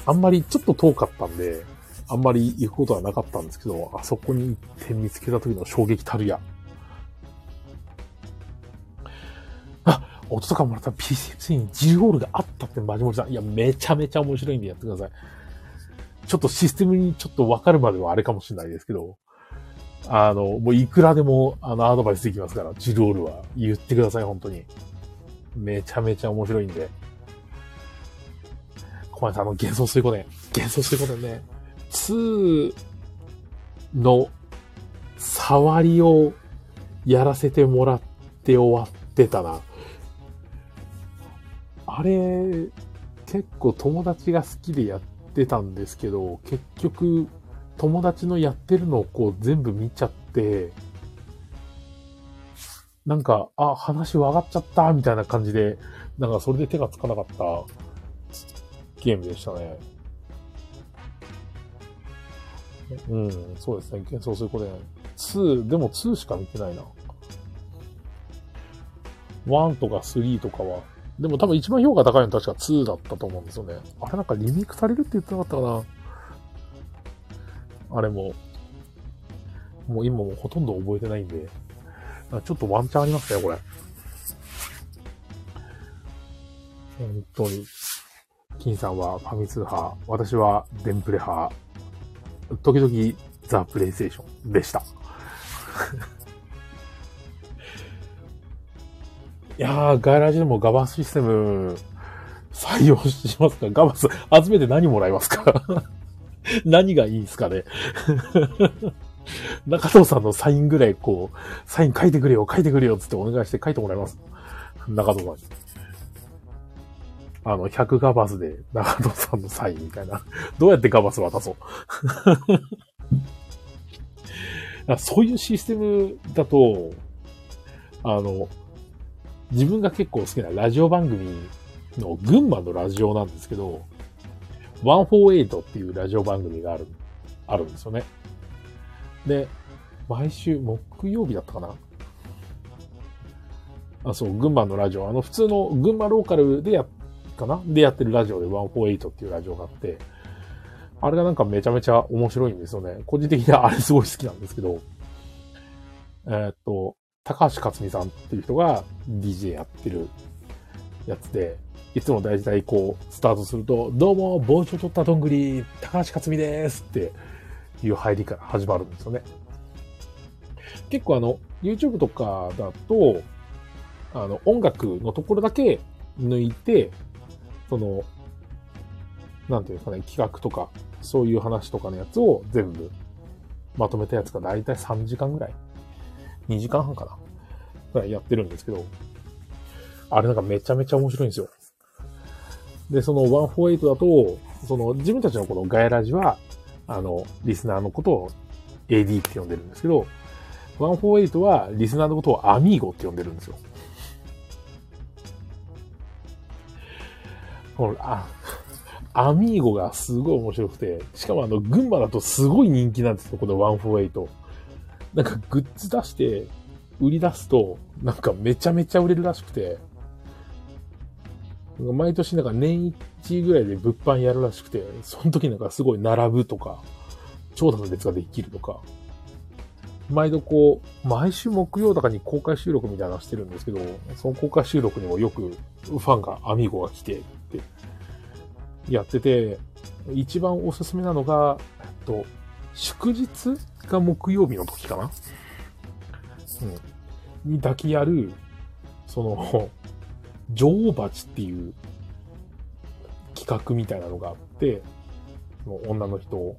あんまりちょっと遠かったんで、あんまり行くことはなかったんですけど、あそこに行って見つけた時の衝撃たるや。あ、音とかもらった PCX に G ホールがあったってマジモリさん。いや、めちゃめちゃ面白いんでやってください。ちょっとシステムにちょっとわかるまではあれかもしれないですけど、あの、もういくらでも、あの、アドバイスできますから、ジロールは。言ってください、本当に。めちゃめちゃ面白いんで。小林さん、あの、幻想水湖伝。幻想水湖ね。2の触りをやらせてもらって終わってたな。あれ、結構友達が好きでやってたんですけど、結局、友達のやってるのをこう全部見ちゃって、なんか、あ、話分かっちゃったみたいな感じで、なんかそれで手がつかなかったゲームでしたね。うん、そうですね。幻想するこれ、2、でも2しか見てないな。1とか3とかは、でも多分一番評価高いのは確か2だったと思うんですよね。あれなんかリメイクされるって言ってなかったかな。あれも、もう今もほとんど覚えてないんで、ちょっとワンチャンありますね、これ。本当に。金さんはファミ通派、私はデンプレ派、時々ザ・プレイステーションでした。いやー、ガイラジでもガバスシステム採用しますか？ガバス集めて何もらいますか？何がいいんすかね？中藤さんのサインぐらいこう、サイン書いてくれよ、書いてくれよつってお願いして書いてもらいます。中藤さん。あの、100ガバスで中藤さんのサインみたいな。どうやってガバス渡そう？そういうシステムだと、あの、自分が結構好きなラジオ番組の群馬のラジオなんですけど、148っていうラジオ番組がある、あるんですよね。で、毎週木曜日だったかな？あ、そう、群馬のラジオ。あの、普通の群馬ローカルでやっ、かな？でやってるラジオで148っていうラジオがあって、あれがなんかめちゃめちゃ面白いんですよね。個人的にはあれすごい好きなんですけど、えー、っと、高橋克美さんっていう人が DJ やってるやつで、いつも大体こう、スタートすると、どうも、傍聴取ったどんぐり、高橋克美ですっていう入りから始まるんですよね。結構あの、YouTube とかだと、あの、音楽のところだけ抜いて、その、なんていうんですかね、企画とか、そういう話とかのやつを全部まとめたやつがだいたい3時間ぐらい ?2 時間半かなぐらいやってるんですけど、あれなんかめちゃめちゃ面白いんですよ。で、その148だと、その自分たちのこのガヤラジは、あの、リスナーのことを AD って呼んでるんですけど、148はリスナーのことをアミーゴって呼んでるんですよ。このあアミーゴがすごい面白くて、しかもあの、群馬だとすごい人気なんですよ、この148。なんかグッズ出して売り出すと、なんかめちゃめちゃ売れるらしくて、毎年なんか年一ぐらいで物販やるらしくて、その時なんかすごい並ぶとか、長蛇の列ができるとか、毎度こう、毎週木曜とかに公開収録みたいなのしてるんですけど、その公開収録にもよくファンが、アミーゴが来てやってて、一番おすすめなのが、えっと、祝日が木曜日の時かな？うん。にだけやる、その、女王蜂っていう企画みたいなのがあって、の女の人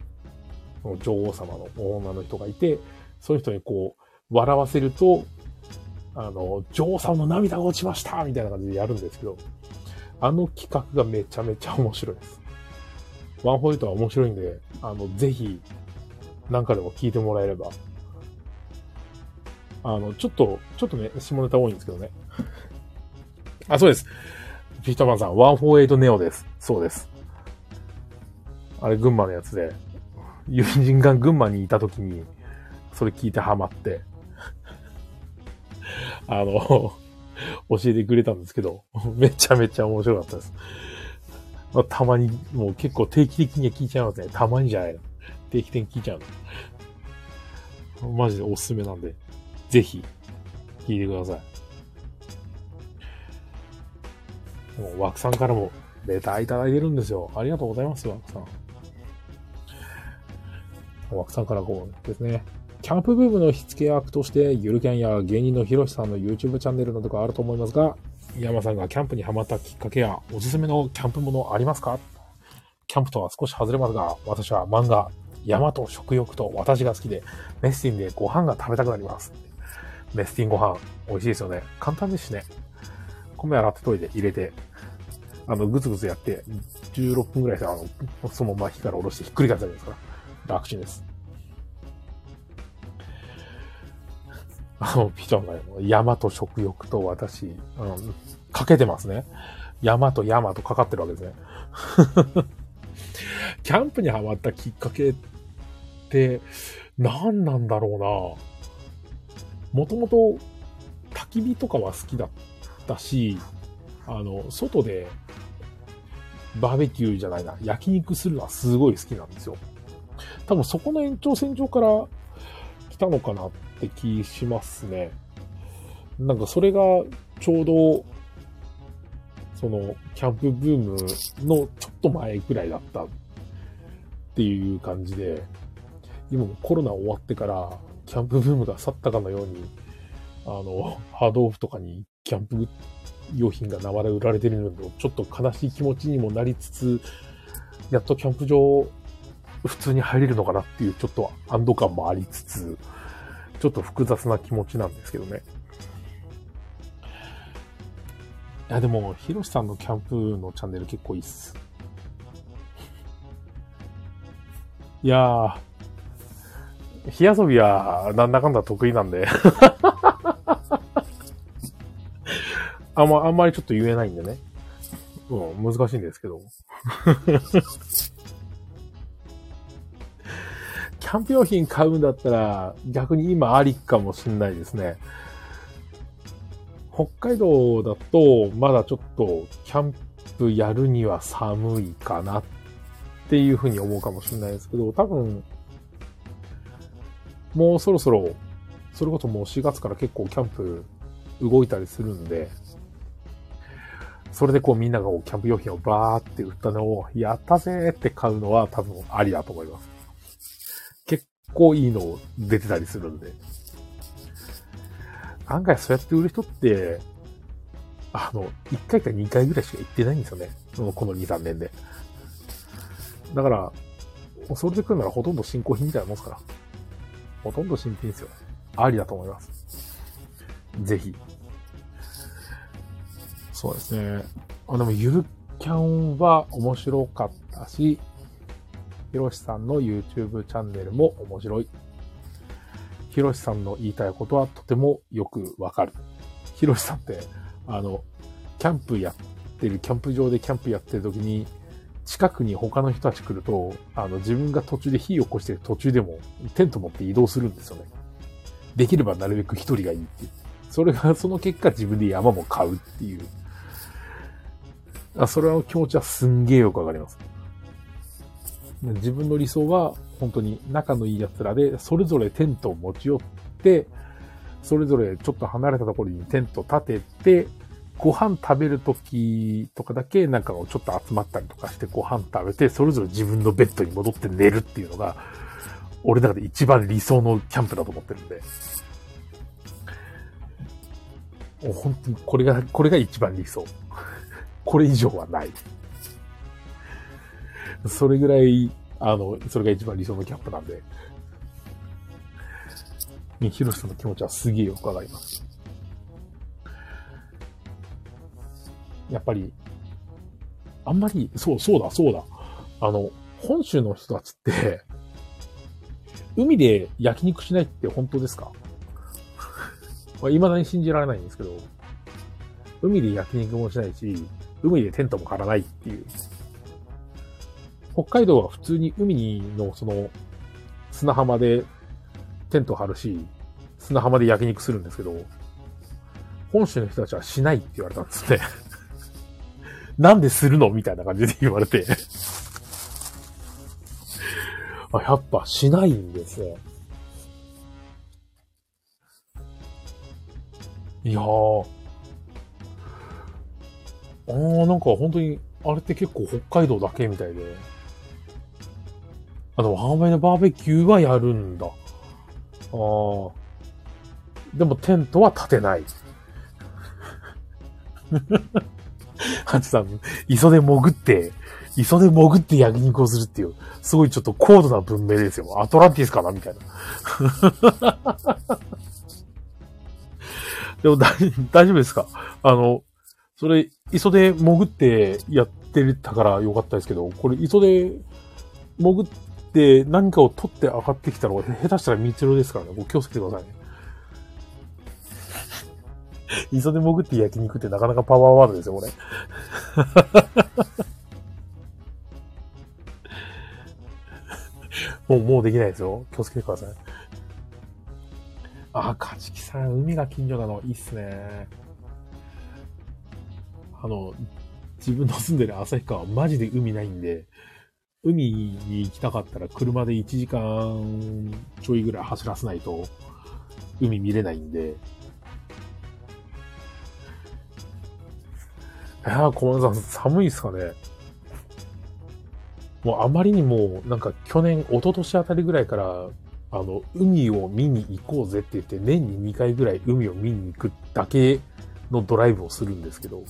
の、女王様の女の人がいて、そういう人にこう、笑わせると、あの、女王様の涙が落ちましたみたいな感じでやるんですけど、あの企画がめちゃめちゃ面白いです。ワンホイトは面白いんで、あの、ぜひ、なんかでも聞いてもらえれば。あの、ちょっと、ちょっとね、下ネタ多いんですけどね。あ、そうです。フィットマンさん、148ネオです。そうです。あれ、群馬のやつで、友人が群馬にいた時に、それ聞いてハマって、あの、教えてくれたんですけど、めちゃめちゃ面白かったです。まあ、たまに、もう結構定期的には聞いちゃいますね。たまにじゃないの。定期的に聞いちゃうの。マジでおすすめなんで、ぜひ、聞いてください。もう、枠さんからも、レターいただいてるんですよ。ありがとうございます、枠さん。枠さんからこうですね。キャンプブームの火付け役として、ゆるキャンや芸人のひろしさんの YouTube チャンネルなどがあると思いますが、山さんがキャンプにハマったきっかけや、おすすめのキャンプものありますか？キャンプとは少し外れますが、私は漫画、山と食欲と私が好きで、メスティンでご飯が食べたくなります。メスティンご飯、美味しいですよね。簡単ですしね。米洗ってといて入れて、あの、ぐつぐつやって、16分くらいして、あの、そのまま火から下ろしてひっくり返すだけですから。楽ちんです。あの、ピチョンが山と食欲と私、うん、かけてますね。山と山とかかってるわけですね。キャンプにハマったきっかけって、何なんだろうな。もともと焚き火とかは好きだったし、あの、外でバーベキューじゃないな、焼肉するのはすごい好きなんですよ。多分そこの延長線上から来たのかなって気しますね。なんかそれがちょうど、その、キャンプブームのちょっと前くらいだったっていう感じで、今もコロナ終わってから、キャンプブームが去ったかのように、あの、ハードオフとかにキャンプ用品が生で売られてるのと、ちょっと悲しい気持ちにもなりつつ、やっとキャンプ場、普通に入れるのかなっていうちょっと安堵感もありつつ、ちょっと複雑な気持ちなんですけどね。いや、でも、ヒロシさんのキャンプのチャンネル結構いいっす。いやー、火遊びはなんだかんだ得意なんで あんま、あんまりちょっと言えないんでね。うん、難しいんですけど。ャンプ用品買うんだったら、逆に今ありかもしんないですね。北海道だと、まだちょっと、キャンプやるには寒いかなっていうふうに思うかもしれないですけど、多分、もうそろそろ、それこそもう4月から結構キャンプ動いたりするんで、それでこうみんながキャンプ用品をバーって売ったのを、やったぜって買うのは多分ありだと思います。結構いいの出てたりするんで。案外そうやって売る人って、あの、1回か2回ぐらいしか行ってないんですよね。その、この2、3年で。だから、それで来るならほとんど新興品みたいなもんですから。ほとんど新品ですよ。ありだと思います。ぜひ。そうですね。あ、でも、ゆるキャンは面白かったし、ひろしさんの YouTube チャンネルも面白い。ひろしさんの言いたいことはとてもよくわかる。ひろしさんって、あの、キャンプやってる、キャンプ場でキャンプやってる時に、近くに他の人たち来ると、あの、自分が途中で火を起こしてる途中でも、テント持って移動するんですよね。できればなるべく一人がいいっていう。それが、その結果自分で山も買うっていう。あ、それの気持ちはすんげえよくわかります。自分の理想は、本当に仲のいい奴らで、それぞれテントを持ち寄って、それぞれちょっと離れたところにテント立てて、ご飯食べるときとかだけなんかをちょっと集まったりとかしてご飯食べて、それぞれ自分のベッドに戻って寝るっていうのが、俺の中で一番理想のキャンプだと思ってるんで。もう本当にこれが、これが一番理想。これ以上はない。それぐらい、あの、それが一番理想のキャンプなんで。ヒロシさんの気持ちはすげえよくわかります。やっぱり、あんまり、そう、そうだ、そうだ。あの、本州の人たちって、海で焼肉しないって本当ですか？いま、だに信じられないんですけど、海で焼肉もしないし、海でテントも張らないっていう。北海道は普通に海のその砂浜でテント張るし、砂浜で焼肉するんですけど、本州の人たちはしないって言われたんですね なんでするのみたいな感じで言われてあ、やっぱしないんですね。いやー。あー、なんか本当に、あれって結構北海道だけみたいで。あの、ハーマイのバーベキューはやるんだ。あー。でもテントは立てない。ハチさん、磯で潜って、磯で潜って焼肉をするっていう、すごいちょっと高度な文明ですよ。アトランティスかなみたいな。でも大大丈夫ですか？あの、それ、磯で潜ってやってたからよかったですけど、これ磯で潜って何かを取って上がってきたら、下手したら三つ色ですからね。ご気をつけてくださいね。磯で潜って焼肉ってなかなかパワーワードですよ、これ。もう、もうできないですよ。気をつけてください。あ、カジキさん、海が近所なの、いいっすね。あの、自分の住んでる旭川はマジで海ないんで、海に行きたかったら車で1時間ちょいぐらい走らせないと海見れないんで、いやー、小松さん、寒いっすかね。もうあまりにも、なんか去年、一昨年あたりぐらいから、あの、海を見に行こうぜって言って、年に2回ぐらい海を見に行くだけのドライブをするんですけど、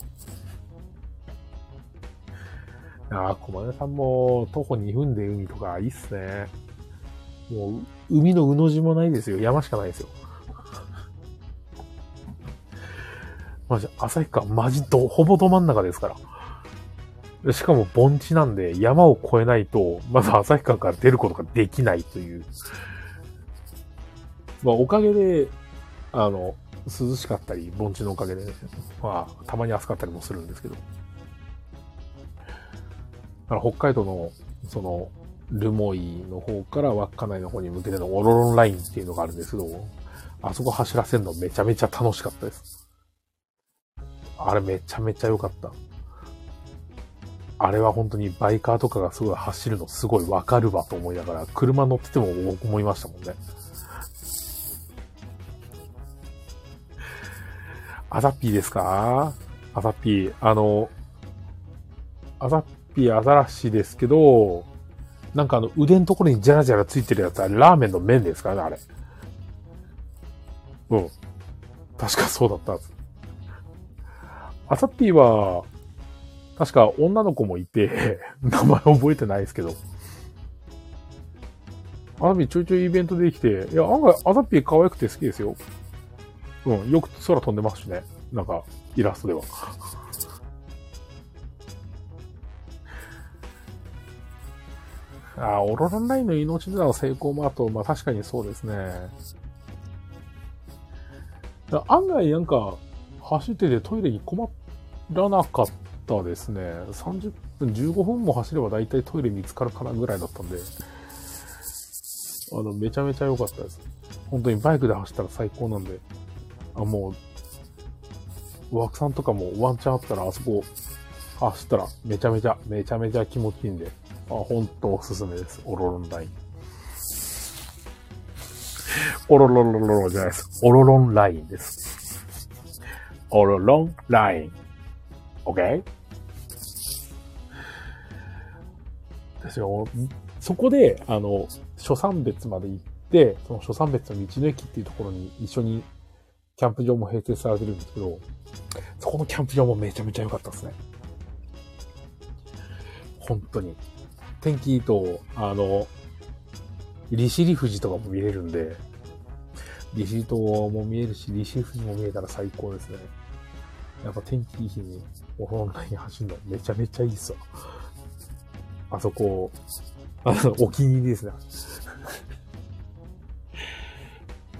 ああ、小金さんも徒歩2分で海とかいいっすね。もう、海のうの字もないですよ。山しかないですよ。マジ、旭川、マジど、ほぼど真ん中ですから。しかも盆地なんで山を越えないと、まず旭川から出ることができないという。まあ、おかげで、あの、涼しかったり、盆地のおかげで、ね、まあ、たまに暑かったりもするんですけど。あの北海道の、その、ルモイの方から稚内の方に向けてのオロロンラインっていうのがあるんですけど、あそこ走らせるのめちゃめちゃ楽しかったです。あれめちゃめちゃ良かった。あれは本当にバイカーとかがすごい走るのすごいわかるわと思いながら、車乗ってても思いましたもんね。アザッピーですか？アザッピー。あの、アザッピーアザラシですけど、なんかあの腕のところにジャラジャラついてるやつはラーメンの麺ですからね、あれ。うん。確かそうだったはず。アサピーは、確か女の子もいて、名前覚えてないですけど。アサピーちょいちょいイベントできて、いや、案外アサピー可愛くて好きですよ。うん、よく空飛んでますしね。なんか、イラストでは。あオロロンラインの命綱の成功もあと、まあ確かにそうですね。案外なんか、走っててトイレに困らなかったですね。30分、15分も走れば大体トイレ見つかるかなぐらいだったんで、あの、めちゃめちゃ良かったです。本当にバイクで走ったら最高なんで、あ、もう、枠さんとかもワンチャンあったらあそこ走ったらめちゃめちゃ、めちゃめちゃ気持ちいいんで、本当おすすめです。オロロンライン。オロロロロロじゃないです。オロロンラインです。オロロンライン。OK? ですよ。そこで、あの、初山別まで行って、その初山別の道の駅っていうところに一緒にキャンプ場も併設されてるんですけど、そこのキャンプ場もめちゃめちゃ良かったですね。本当に。天気いいと、あの、利尻富士とかも見れるんで、利尻島も見えるし、利尻富士も見えたら最高ですね。やっぱ天気いい日にオンライン走るのめちゃめちゃいいっすわ。あそこ、あの、お気に入りですね。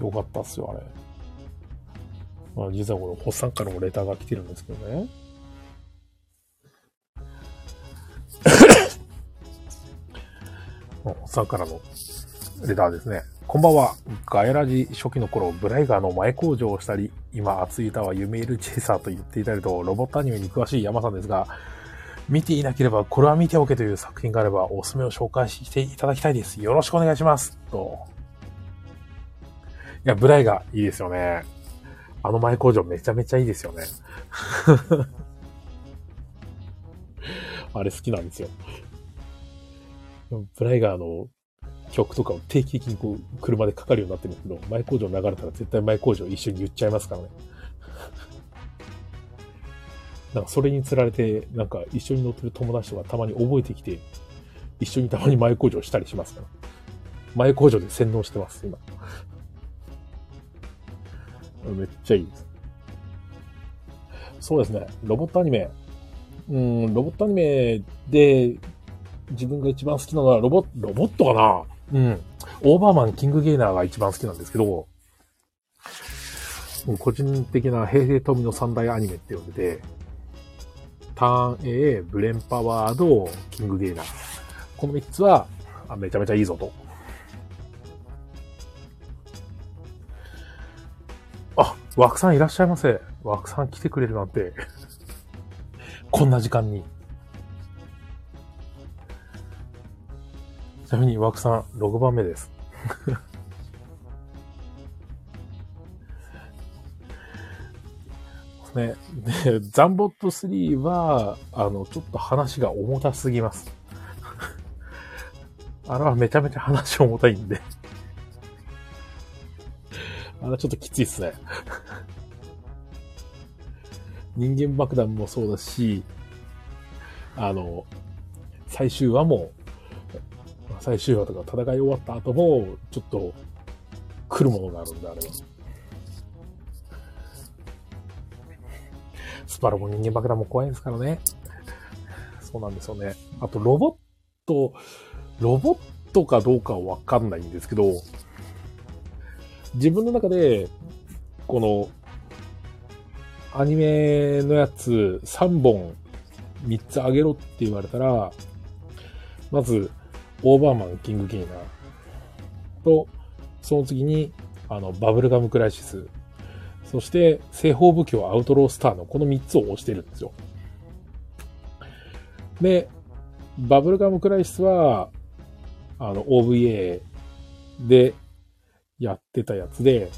よかったっすよ、あれ。まあ、実はこの、ホッサンからもレターが来てるんですけどね。さんからのレターですね。こんばんは。ガエラジ初期の頃、ブライガーの前工場をしたり、今熱い歌は夢いるチェイサーと言っていたりと、ロボットアニメに詳しい山さんですが、見ていなければこれは見ておけという作品があれば、おすすめを紹介していただきたいです。よろしくお願いします。と。いや、ブライガーいいですよね。あの前工場めちゃめちゃいいですよね。あれ好きなんですよ。ブライガーの曲とかを定期的にこう、車でかかるようになってるんですけど、前工場流れたら絶対前工場一緒に言っちゃいますからね。なんかそれに釣られて、なんか一緒に乗ってる友達とかたまに覚えてきて、一緒にたまに前工場したりしますから。前工場で洗脳してます、今。めっちゃいいです。そうですね。ロボットアニメ。うん、ロボットアニメで自分が一番好きなのはロボ、ロボットかな？うん。オーバーマン、キングゲイナーが一番好きなんですけど、個人的な平成富の三大アニメって呼んでて、ターン A、ブレンパワード、キングゲイナー。この三つは、あめちゃめちゃいいぞと。あ、枠さんいらっしゃいませ。枠さん来てくれるなんて。こんな時間に。なみに、枠さん、6番目です。ね。で、ザンボット3は、あの、ちょっと話が重たすぎます。あれはめちゃめちゃ話重たいんであれはちょっときついっすね。人間爆弾もそうだし、あの、最終話も、最終話とか戦い終わった後も、ちょっと来るものがあるんで、あれは。スパロボ人間爆弾も怖いですからね。そうなんですよね。あと、ロボット、ロボットかどうかはわかんないんですけど、自分の中で、この、アニメのやつ3本、3つあげろって言われたら、まず、オーバーマン、キングキーナと、その次に、あの、バブルガムクライシス、そして、西方武器アウトロースターのこの3つを押してるんですよ。で、バブルガムクライシスは、あの、OVA でやってたやつで、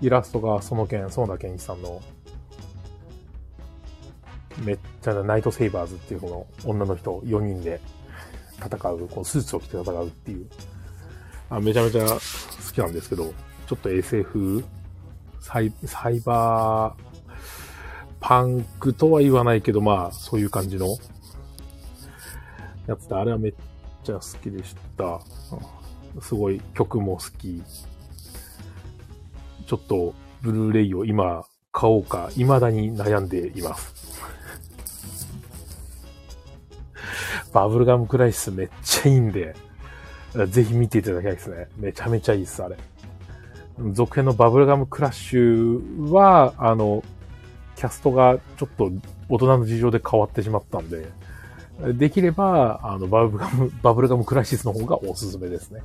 イラストがその件、園田健一さんの、めっちゃナイトセイバーズっていうこの女の人4人で戦う、このスーツを着て戦うっていう、あめちゃめちゃ好きなんですけど、ちょっと SF、サイサイバー、パンクとは言わないけど、まあ、そういう感じのやつで、あれはめっちゃ好きでした。すごい曲も好き。ちょっと、ブルーレイを今買おうか、未だに悩んでいます。バブルガムクライシスめっちゃいいんで、ぜひ見ていただきたいですね。めちゃめちゃいいっす、あれ。続編のバブルガムクラッシュは、あの、キャストがちょっと大人の事情で変わってしまったんで、できれば、あの、バブルガム、バブルガムクライシスの方がおすすめですね。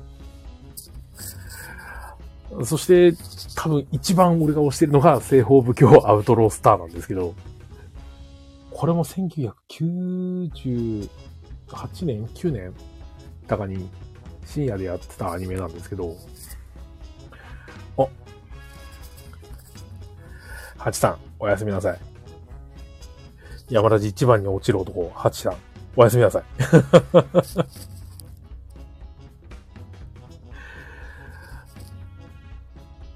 そして、多分一番俺が推してるのが西方武教アウトロースターなんですけど、これも1998年 ?9 年だかに深夜でやってたアニメなんですけど、お、ハチさん、おやすみなさい。山田寺一番に落ちる男、ハチさん、おやすみなさい。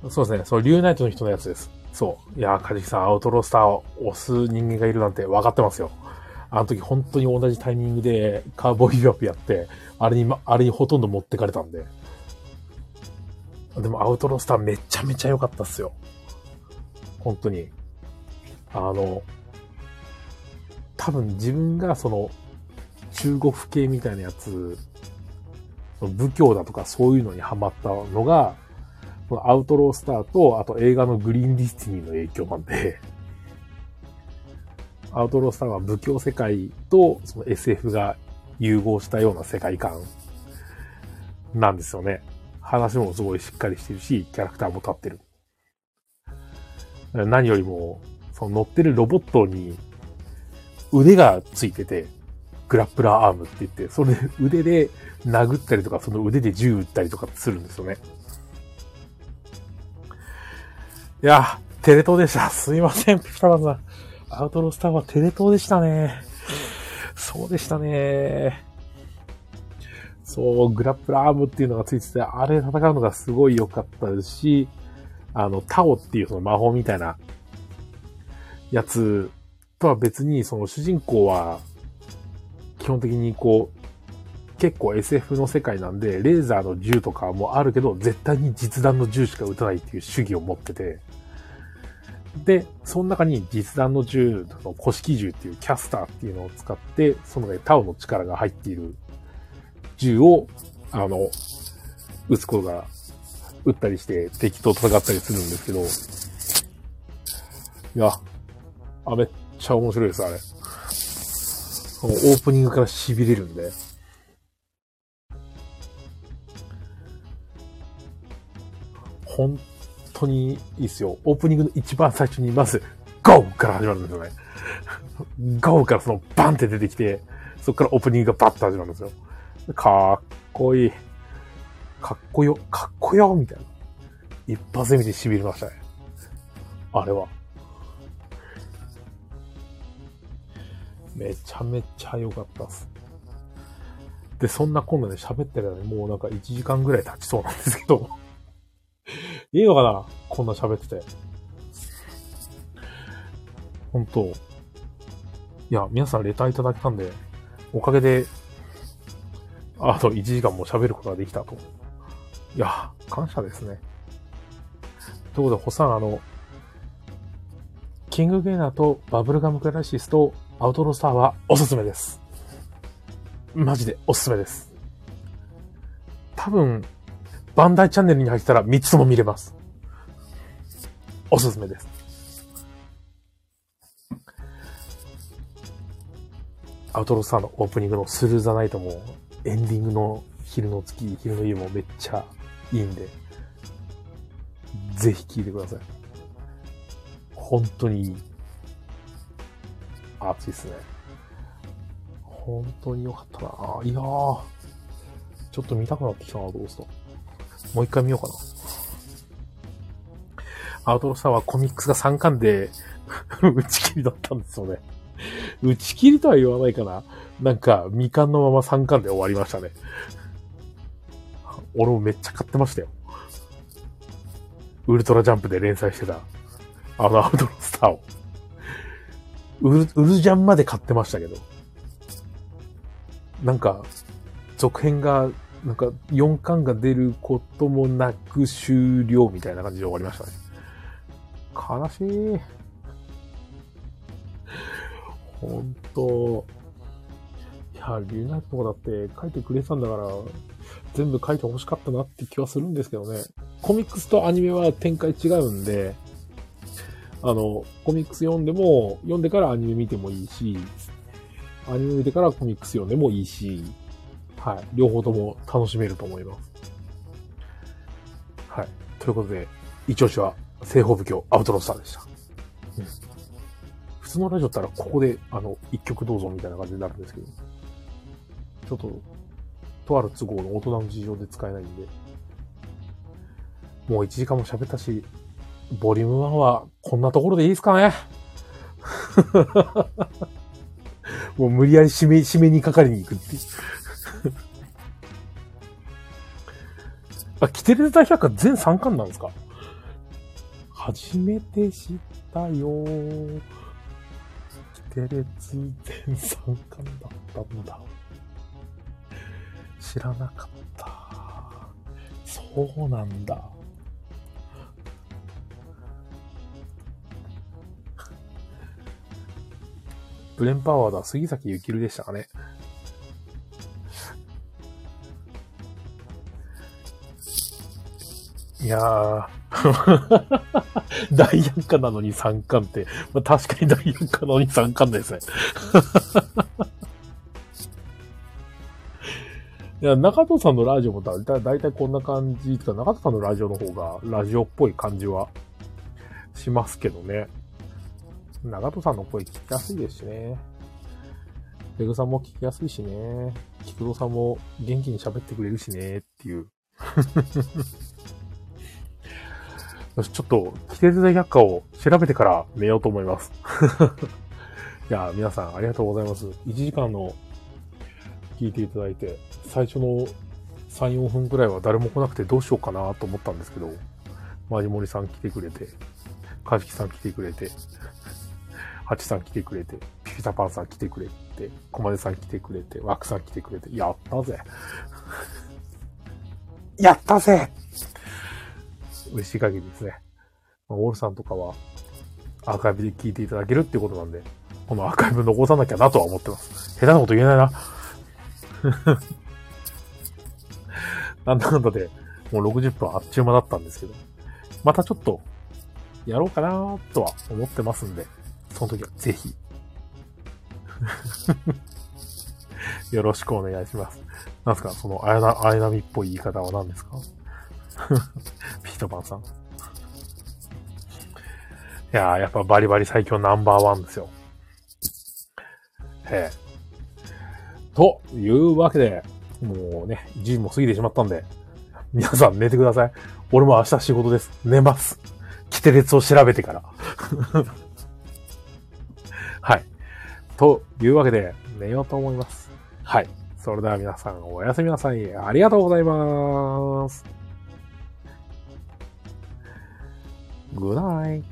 そうですね。そう、リューナイトの人のやつです。そう。いやー、カジキさん、アウトロースターを押す人間がいるなんて分かってますよ。あの時本当に同じタイミングでカーボーイビバップやって、あれに、あれにほとんど持ってかれたんで。でもアウトロースターめちゃめちゃ良かったっすよ。本当に。あの、多分自分がその中国系みたいなやつ、その仏教だとかそういうのにハマったのが、このアウトロースターと、あと映画のグリーンディスティニーの影響なんで、アウトロースターは仏教世界とその SF が融合したような世界観なんですよね。話もすごいしっかりしてるし、キャラクターも立ってる。何よりも、その乗ってるロボットに腕がついてて、グラップラーアームって言って、それで腕で殴ったりとか、その腕で銃撃ったりとかするんですよね。いや、テレ東でした。すいません、ピピタマンさん。アウトロスターはテレ東でしたね。そうでしたね。そう、グラップラーアームっていうのがついてて、あれ戦うのがすごい良かったですし、あの、タオっていうその魔法みたいなやつとは別に、その主人公は、基本的にこう、結構 SF の世界なんで、レーザーの銃とかもあるけど、絶対に実弾の銃しか撃たないっていう主義を持ってて、で、その中に実弾の銃、の古式銃っていうキャスターっていうのを使って、そのね、タオの力が入っている銃を、あの、撃つことが、撃ったりして敵と戦ったりするんですけど、いや、あ、めっちゃ面白いです、あれ。オープニングから痺れるんで。本当にいいっすよ。オープニングの一番最初にまず、GO! から始まるんですよね。GO! からそのバンって出てきて、そこからオープニングがバッと始まるんですよ。かっこいい。かっこよ、かっこよみたいな。一発で見て痺れましたね。あれは。めちゃめちゃ良かったっす。で、そんなこんなで喋ってるのにもうなんか1時間ぐらい経ちそうなんですけど。いいのかな？こんな喋ってて。本当いや、皆さんレターいただけたんで、おかげで、あと1時間も喋ることができたと。いや、感謝ですね。ということで、ホさん、あの、キングゲーナーとバブルガムクラシスとアウトロスターはおすすめです。マジでおすすめです。多分、バンダイチャンネルに入ったら3つも見れます。おすすめです。アウトロスターのオープニングのスルーザナイトも、エンディングの昼の月、昼の湯もめっちゃいいんで、ぜひ聴いてください。本当にいい。熱いっすね。本当に良かったな。いやー。ちょっと見たくなってきたな、どうすと。もう一回見ようかな。アウトロスターはコミックスが3巻で 打ち切りだったんですよね。打ち切りとは言わないかな。なんか、未完のまま3巻で終わりましたね。俺もめっちゃ買ってましたよ。ウルトラジャンプで連載してた、あのアウトロスターを。ウル、ウルジャンまで買ってましたけど。なんか、続編が、なんか4巻が出ることもなく終了みたいな感じで終わりましたね。悲しい。ほんと。いや、リュウナイトとかだって書いてくれてたんだから、全部書いて欲しかったなって気はするんですけどね。コミックスとアニメは展開違うんで、あの、コミックス読んでも、読んでからアニメ見てもいいし、アニメ見てからコミックス読んでもいいし、はい。両方とも楽しめると思います。はい。ということで、一押しは、西方武教アウトロスターでした。うん。普通のラジオったら、ここで、あの、一曲どうぞみたいな感じになるんですけど、ちょっと、とある都合の大人の事情で使えないんで、もう1時間も喋ったし、ボリューム1はこんなところでいいですかね もう無理やり締め、締めにかかりに行くっていう あ、キテレツ大百科全3巻なんですか？初めて知ったよキテレツ全3巻だったんだ。知らなかった。そうなんだ。ブレンパワードは杉崎ゆきるでしたかね。いやー 大百科なのに3巻って、まあ、確かに大百科なのに3巻ですね いや、中藤さんのラジオもだだだいたいこんな感じ、とか、中藤さんのラジオの方がラジオっぽい感じはしますけどね。長戸さんの声聞きやすいですしね。ペグさんも聞きやすいしね。菊蔵さんも元気に喋ってくれるしね、っていう。よし、ちょっと、規定大百科を調べてから寝ようと思います。いや、皆さんありがとうございます。1時間の聞いていただいて、最初の3、4分くらいは誰も来なくてどうしようかなと思ったんですけど、マジモリさん来てくれて、カジキさん来てくれて、ハチさん来てくれて、ピピタパンさん来てくれて、コマネさん来てくれて、ワークさん来てくれて、やったぜ。やったぜ嬉しい限りですね。まあ、オールさんとかはアーカイブで聞いていただけるってことなんで、このアーカイブ残さなきゃなとは思ってます。下手なこと言えないな。なんだかんだで、もう60分あっちゅう間だったんですけど、またちょっと、やろうかなとは思ってますんで、その時はぜひ よろしくお願いします。なんすかその、あやな、あやなみっぽい言い方は何ですか？ピートパンさん。いやー、やっぱバリバリ最強ナンバーワンですよ。へえ。というわけで、もうね、1時も過ぎてしまったんで、皆さん寝てください。俺も明日仕事です。寝ます。キテレツを調べてから。はい。というわけで、寝ようと思います。はい。それでは皆さん、おやすみなさい。ありがとうございます。Good night.